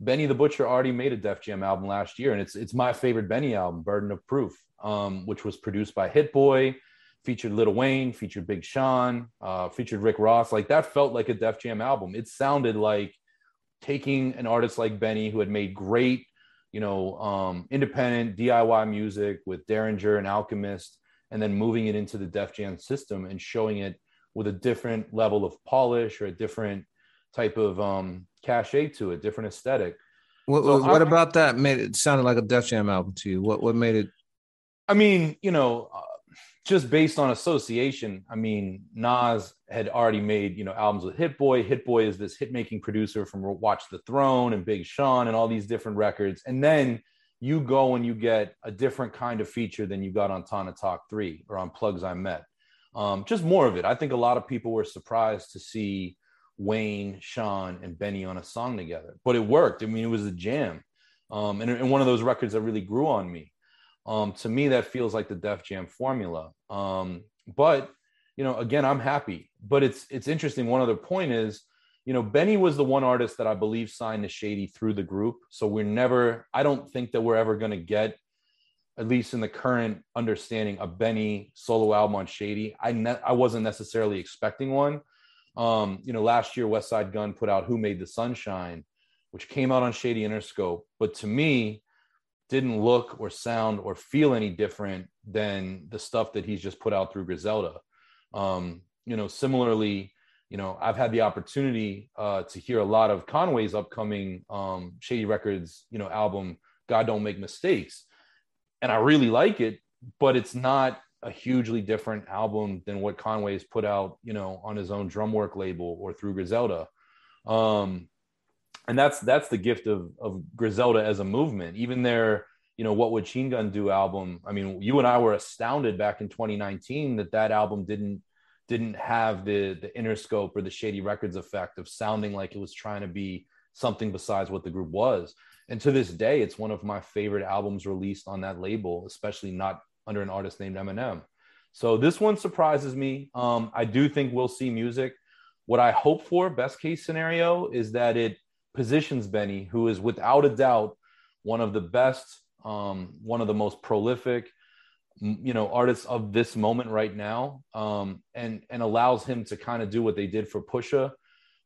Benny the Butcher already made a Def Jam album last year, and it's it's my favorite Benny album, Burden of Proof, um, which was produced by Hit Boy, featured Lil Wayne, featured Big Sean, uh, featured Rick Ross. Like that felt like a Def Jam album. It sounded like taking an artist like Benny, who had made great, you know, um, independent DIY music with Daringer and Alchemist, and then moving it into the Def Jam system and showing it with a different level of polish or a different type of um, cachet to it, different aesthetic. What, so what about that made it sounded like a Def Jam album to you? What what made it? I mean, you know, just based on association. I mean, Nas had already made you know albums with Hit Boy. Hit Boy is this hit making producer from Watch the Throne and Big Sean and all these different records, and then you go and you get a different kind of feature than you got on Tana Talk Three or on Plugs I Met. Um, just more of it. I think a lot of people were surprised to see Wayne, Sean, and Benny on a song together. But it worked. I mean, it was a jam. Um, and, and one of those records that really grew on me. Um, to me, that feels like the Def Jam formula. Um, but you know, again, I'm happy. But it's it's interesting. One other point is, you know, Benny was the one artist that I believe signed to Shady through the group. So we're never. I don't think that we're ever going to get at least in the current understanding, a Benny solo album on Shady. I ne- I wasn't necessarily expecting one. Um, you know, last year Westside Gunn put out "Who Made the Sunshine," which came out on Shady Interscope, but to me, didn't look or sound or feel any different than the stuff that he's just put out through Griselda. Um, you know, similarly, you know, I've had the opportunity uh, to hear a lot of Conway's upcoming um, Shady Records, you know, album "God Don't Make Mistakes," and I really like it, but it's not a hugely different album than what Conway's put out, you know, on his own drumwork label or through Griselda. Um, and that's that's the gift of of Griselda as a movement. Even their, you know, what would Chinegun do album? I mean, you and I were astounded back in 2019 that that album didn't didn't have the the Interscope or the Shady Records effect of sounding like it was trying to be something besides what the group was. And to this day, it's one of my favorite albums released on that label, especially not under an artist named Eminem. So this one surprises me. Um, I do think we'll see music. What I hope for, best case scenario, is that it positions Benny, who is without a doubt one of the best, um, one of the most prolific, you know, artists of this moment right now, um, and and allows him to kind of do what they did for Pusha,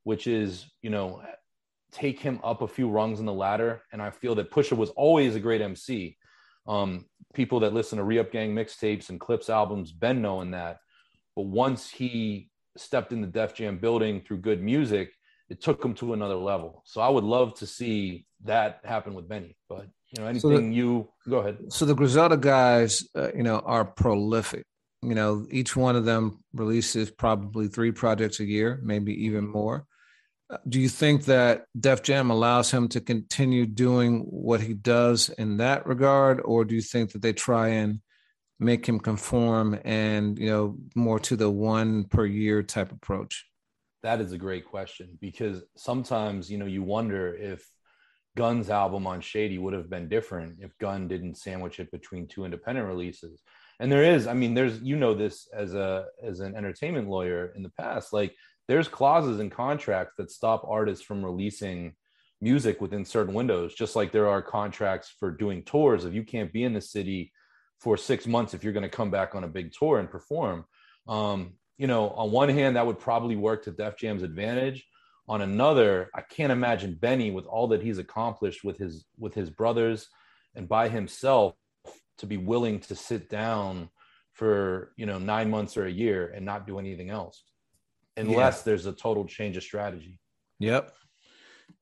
which is you know take him up a few rungs in the ladder. And I feel that Pusha was always a great MC. Um, people that listen to Re-Up Gang mixtapes and Clipse albums been knowing that. But once he stepped in the Def Jam building through G.O.O.D. Music, it took him to another level. So I would love to see that happen with Benny. But you know, anything so the, you go ahead. So the Griselda guys, uh, you know, are prolific. You know, each one of them releases probably three projects a year, maybe even more. Uh, do you think that Def Jam allows him to continue doing what he does in that regard, or do you think that they try and make him conform and you know more to the one per year type approach? That is a great question because sometimes you know you wonder if Gunn's album on Shady would have been different if Gunn didn't sandwich it between two independent releases. And there is, I mean, there's you know this as a as an entertainment lawyer in the past, like there's clauses in contracts that stop artists from releasing music within certain windows just like there are contracts for doing tours if you can't be in the city for six months if you're going to come back on a big tour and perform um, you know on one hand that would probably work to def jam's advantage on another i can't imagine benny with all that he's accomplished with his with his brothers and by himself to be willing to sit down for you know nine months or a year and not do anything else unless yeah. there's a total change of strategy. Yep.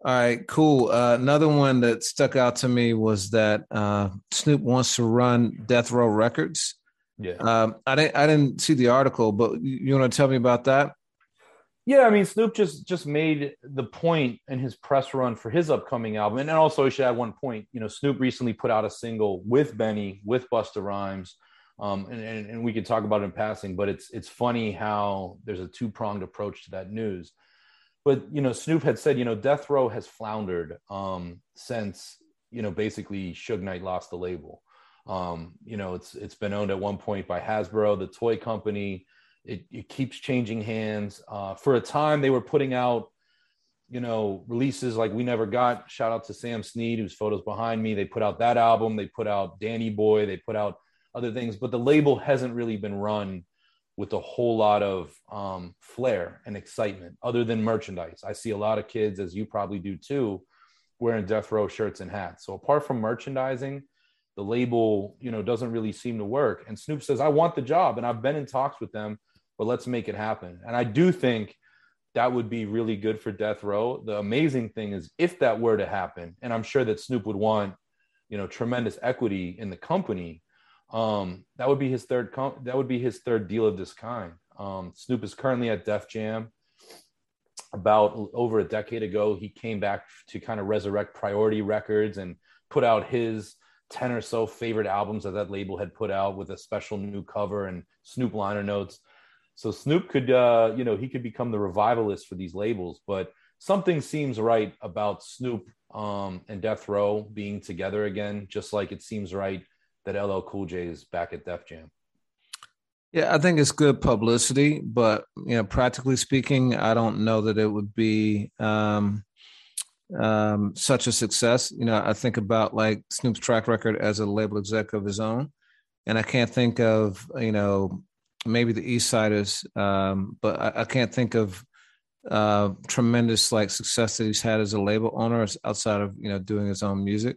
All right, cool. Uh, another one that stuck out to me was that uh, Snoop wants to run Death Row Records. Yeah. Um, I didn't. I didn't see the article, but you want to tell me about that? Yeah, I mean, Snoop just just made the point in his press run for his upcoming album, and also, I should add one point. You know, Snoop recently put out a single with Benny, with Busta Rhymes, um, and, and, and we could talk about it in passing, but it's it's funny how there's a two pronged approach to that news. But you know, Snoop had said, you know, Death Row has floundered um, since you know basically Suge Knight lost the label. Um, you know, it's it's been owned at one point by Hasbro, the toy company. It, it keeps changing hands. Uh, for a time, they were putting out, you know, releases like we never got. Shout out to Sam Sneed, whose photos behind me. They put out that album. They put out Danny Boy. They put out other things, but the label hasn't really been run with a whole lot of um, flair and excitement other than merchandise. I see a lot of kids, as you probably do too, wearing death row shirts and hats. So apart from merchandising, the label, you know, doesn't really seem to work. And Snoop says, I want the job and I've been in talks with them, but let's make it happen. And I do think that would be really good for death row. The amazing thing is if that were to happen, and I'm sure that Snoop would want, you know, tremendous equity in the company um, that would be his third. Com- that would be his third deal of this kind. Um, Snoop is currently at Def Jam. About over a decade ago, he came back to kind of resurrect Priority Records and put out his 10 or so favorite albums that that label had put out with a special new cover and Snoop liner notes. So Snoop could, uh, you know, he could become the revivalist for these labels. But something seems right about Snoop um, and Death Row being together again, just like it seems right that LL Cool J is back at Def Jam? Yeah, I think it's good publicity, but you know, practically speaking, I don't know that it would be um, um, such a success. You know, I think about like Snoop's track record as a label exec of his own, and I can't think of you know maybe the Eastsidaz, um, but I, I, can't think of uh, tremendous like success that he's had as a label owner outside of you know doing his own music.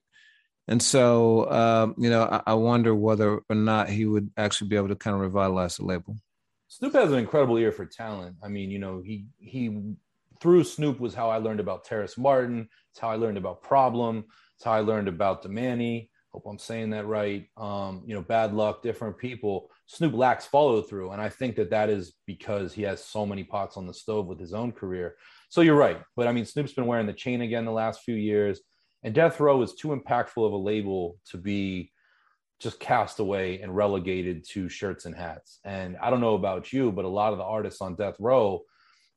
And so, um, you know, I, I wonder whether or not he would actually be able to kind of revitalize the label. Snoop has an incredible ear for talent. I mean, you know, he he through Snoop was how I learned about Terrace Martin. It's how I learned about Problem. It's how I learned about Damani. Hope I'm saying that right. Um, you know, Bad Lucc, different people. Snoop lacks follow through, and I think that that is because he has so many pots on the stove with his own career. So you're right, but I mean, Snoop's been wearing the chain again the last few years, and Death Row is too impactful of a label to be just cast away and relegated to shirts and hats. And I don't know about you, but a lot of the artists on Death Row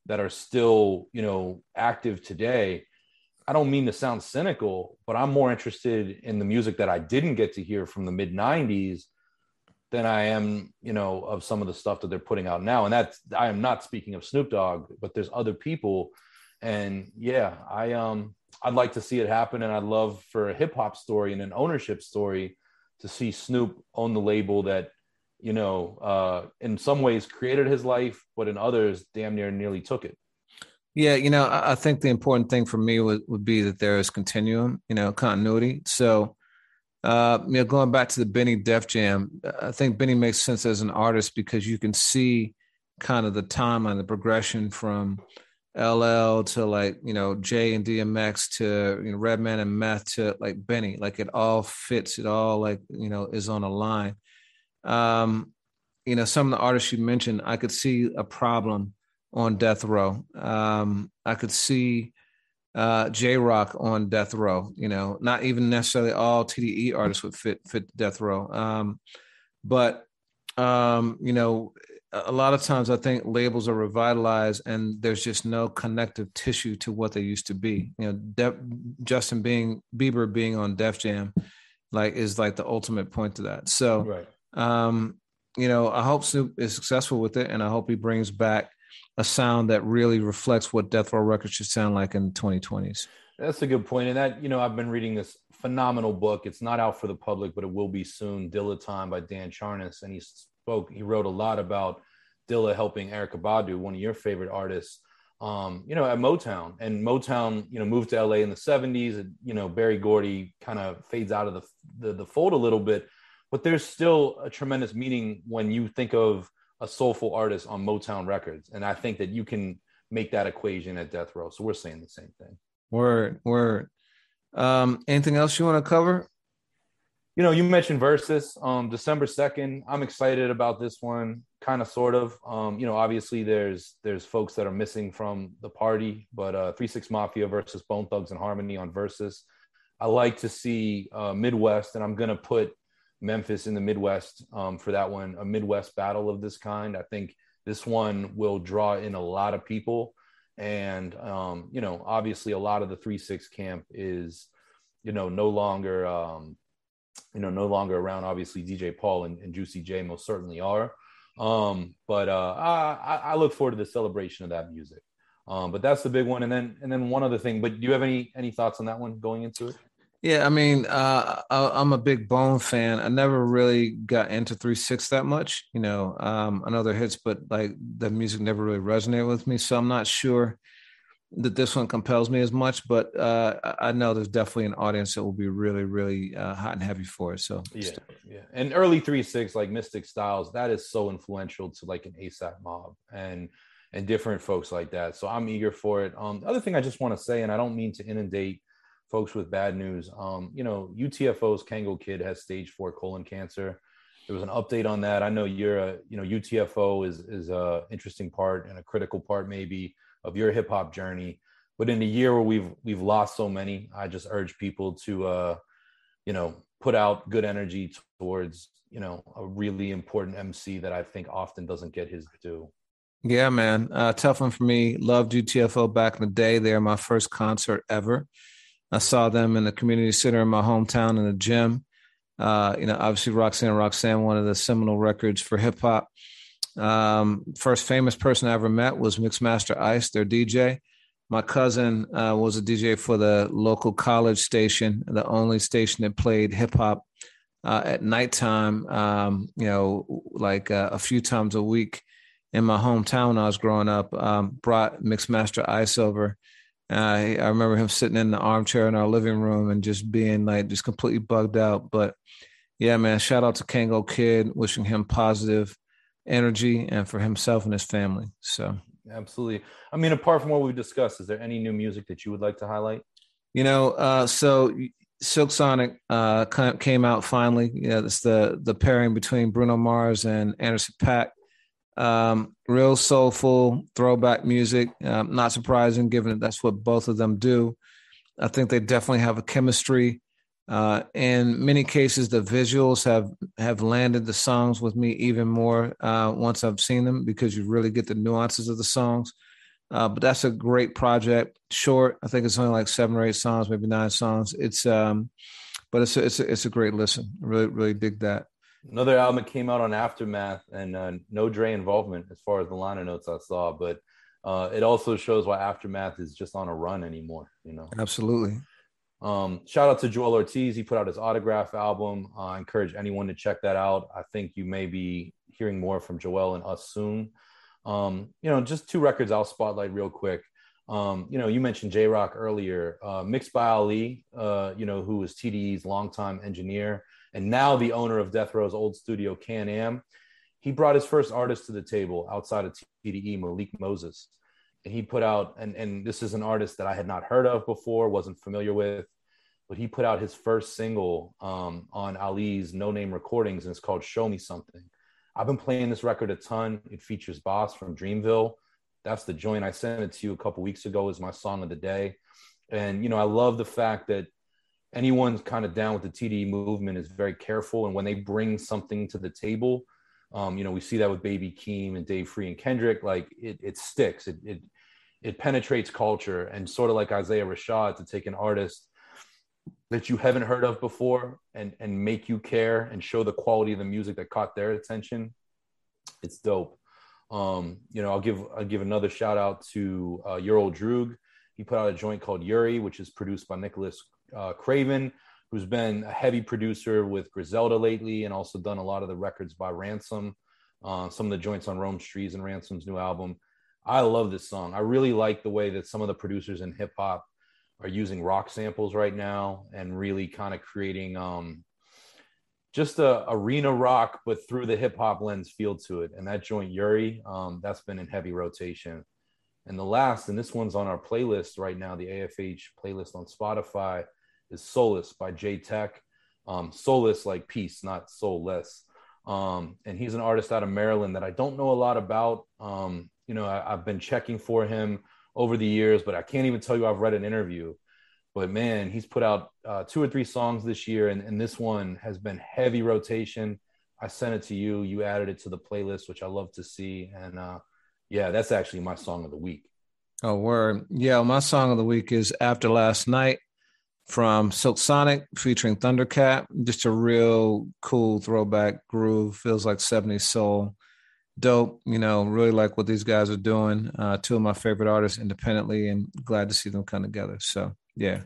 that are still, you know, active today, I don't mean to sound cynical, but I'm more interested in the music that I didn't get to hear from the mid 90s than I am, you know, of some of the stuff that they're putting out now. And that's I am not speaking of Snoop Dogg, but there's other people. And yeah, I um I'd like to see it happen. And I'd love for a hip hop story and an ownership story to see Snoop own the label that, you know, uh, in some ways created his life, but in others damn near nearly took it. Yeah, you know, I think the important thing for me would, would be that there is continuum, you know, continuity. So, uh, you know, going back to the Benny Def Jam, I think Benny makes sense as an artist because you can see kind of the timeline, the progression from LL to like you know Jay and DMX to you know Redman and Meth to like Benny, like it all fits. It all like you know is on a line. Um, you know, some of the artists you mentioned, I could see a problem on Death Row. Um, I could see uh, Jay Rock on Death Row. You know, not even necessarily all TDE artists would fit fit Death Row. Um, but um, you know, a lot of times I think labels are revitalized and there's just no connective tissue to what they used to be. You know, Def, Justin being Bieber being on Def Jam, like is like the ultimate point to that. So, right. Um, you know, I hope Snoop is successful with it, and I hope he brings back a sound that really reflects what Death Row Records should sound like in the 2020s. That's a good point, and that you know, I've been reading this phenomenal book. It's not out for the public, but it will be soon. Dilla Time by Dan Charnas, and he spoke, he wrote a lot about Dilla helping Erykah Badu, one of your favorite artists, um, you know, at Motown. And Motown, you know, moved to LA in the 70s. And, you know, Berry Gordy kind of fades out of the, the, the fold a little bit. But there's still a tremendous meaning when you think of a soulful artist on Motown Records. And I think that you can make that equation at Death Row. So we're saying the same thing. Word, word. Um, anything else you want to cover? you know, you mentioned Verzuz, um, December second. I'm excited about this one, kind of, sort of. Um, you know, obviously there's there's folks that are missing from the party, but uh, Three Six Mafia versus Bone Thugs-n-Harmony on Verzuz. I like to see uh, Midwest, and I'm gonna put Memphis in the Midwest um, for that one. A Midwest battle of this kind. I think this one will draw in a lot of people, and um, you know, obviously a lot of the Three Six camp is, you know, no longer um, you know, no longer around. Obviously, DJ Paul and, and Juicy J most certainly are. Um, but uh, I, I look forward to the celebration of that music. Um, but that's the big one. And then and then one other thing. But do you have any any thoughts on that one going into it? Yeah, I mean, uh, I, am a big Bone fan. I never really got into Three Six that much. You know, um, I hits, but like the music never really resonated with me. So I'm not sure that this one compels me as much, but uh, I know there's definitely an audience that will be really, really uh, hot and heavy for it. So yeah, yeah. And early three six like Mystic Stylez, that is so influential to like an ASAP mob and and different folks like that. So I'm eager for it. Um, the other thing I just want to say, and I don't mean to inundate folks with bad news. Um, you know, UTFO's Kangol Kid has stage four colon cancer. There was an update on that. I know you're a, you know, UTFO is is a interesting part and a critical part maybe of your hip hop journey. But in a year where we've we've lost so many, I just urge people to uh, you know, put out good energy towards, you know, a really important MC that I think often doesn't get his due. Yeah, man. Uh, tough one for me. Loved UTFO back in the day. They're my first concert ever. I saw them in the community center in my hometown in the gym. Uh, you know, obviously Roxanne Roxanne, one of the seminal records for hip hop. Um, first famous person I ever met was Mixmaster Ice, their DJ. My cousin uh, was a DJ for the local college station, the only station that played hip hop uh, at nighttime. Um, you know, like uh, a few times a week in my hometown I was growing up. Um, brought Mixmaster Ice over. Uh, I remember him sitting in the armchair in our living room and just being like just completely bugged out. But yeah, man, shout out to Kangol Kid, wishing him positive energy and for himself and his family. So absolutely. I mean, apart from what we've discussed, is there any new music that you would like to highlight? You know, uh, so Silk Sonic uh, came out finally. Yeah, it's the the pairing between Bruno Mars and Anderson .Paak. Um, real soulful throwback music. Um, not surprising, given that that's what both of them do. I think they definitely have a chemistry. Uh, in many cases, the visuals have have landed the songs with me even more uh, once I've seen them because you really get the nuances of the songs. Uh, but that's a great project. Short, I think it's only like seven or eight songs, maybe nine songs. It's um, but it's a, it's a, it's a great listen. really really dig that. Another album that came out on Aftermath and uh, no Dre involvement as far as the liner notes I saw, but uh, it also shows why Aftermath is just on a run anymore. You know, absolutely. Um, shout out to Joell Ortiz. He put out his autograph album. Uh, I encourage anyone to check that out. I think you may be hearing more from Joel and us soon. Um, you know, just two records I'll spotlight real quick. Um, you know, you mentioned Jay Rock earlier, uh, mixed by Ali, uh, you know, who was TDE's longtime engineer and now the owner of Death Row's old studio, Can Am. He brought his first artist to the table outside of TDE, Malik Moses and he put out and and this is an artist that I had not heard of before, wasn't familiar with, but he put out his first single um, on Ali's No Name Recordings, and it's called "Show Me Something." I've been playing this record a ton. It features Bas from Dreamville. That's the joint I sent it to you a couple weeks ago. Is my song of the day, and you know I love the fact that anyone kind of down with the TDE movement is very careful, and when they bring something to the table um, you know, we see that with Baby Keem and Dave Free and Kendrick. Like it, it sticks. It, it it penetrates culture, and sort of like Isaiah Rashad to take an artist that you haven't heard of before and and make you care and show the quality of the music that caught their attention. It's dope. Um, you know, I'll give I'll give another shout out to uh, Your Old Droog. He put out a joint called Yuri, which is produced by Nicholas uh, Craven who's been a heavy producer with Griselda lately and also done a lot of the records by Ransom, uh, some of the joints on Rome Streetz and Ransom's new album. I love this song. I really like the way that some of the producers in hip hop are using rock samples right now and really kind of creating um, just a arena rock, but through the hip hop lens feel to it. And that joint Yuri, um, that's been in heavy rotation. And the last, and this one's on our playlist right now, the AFH playlist on Spotify is Solace by J Tech. Um, Solace like peace, not soulless. Um, and he's an artist out of Maryland that I don't know a lot about. Um, you know, I, have been checking for him over the years, but I can't even tell you I've read an interview. But man, he's put out uh, two or three songs this year, and, and this one has been heavy rotation. I sent it to you. You added it to the playlist, which I love to see. And uh, yeah, that's actually my song of the week. Oh, word. Yeah, my song of the week is After Last Night from Silk Sonic featuring Thundercat. Just a real cool throwback groove. Feels like 70s soul. Dope. You know, really like what these guys are doing. Uh, two of my favorite artists independently, and glad to see them come together. So, yeah.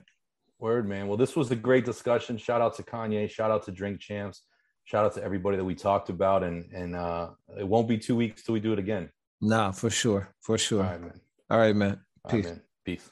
Word, man. Well, this was a great discussion. Shout out to Kanye. Shout out to Drink Champs. Shout out to everybody that we talked about. And and uh, it won't be two weeks till we do it again. Nah, for sure. For sure. All right, man. All right, man. Peace. Right, man. Peace.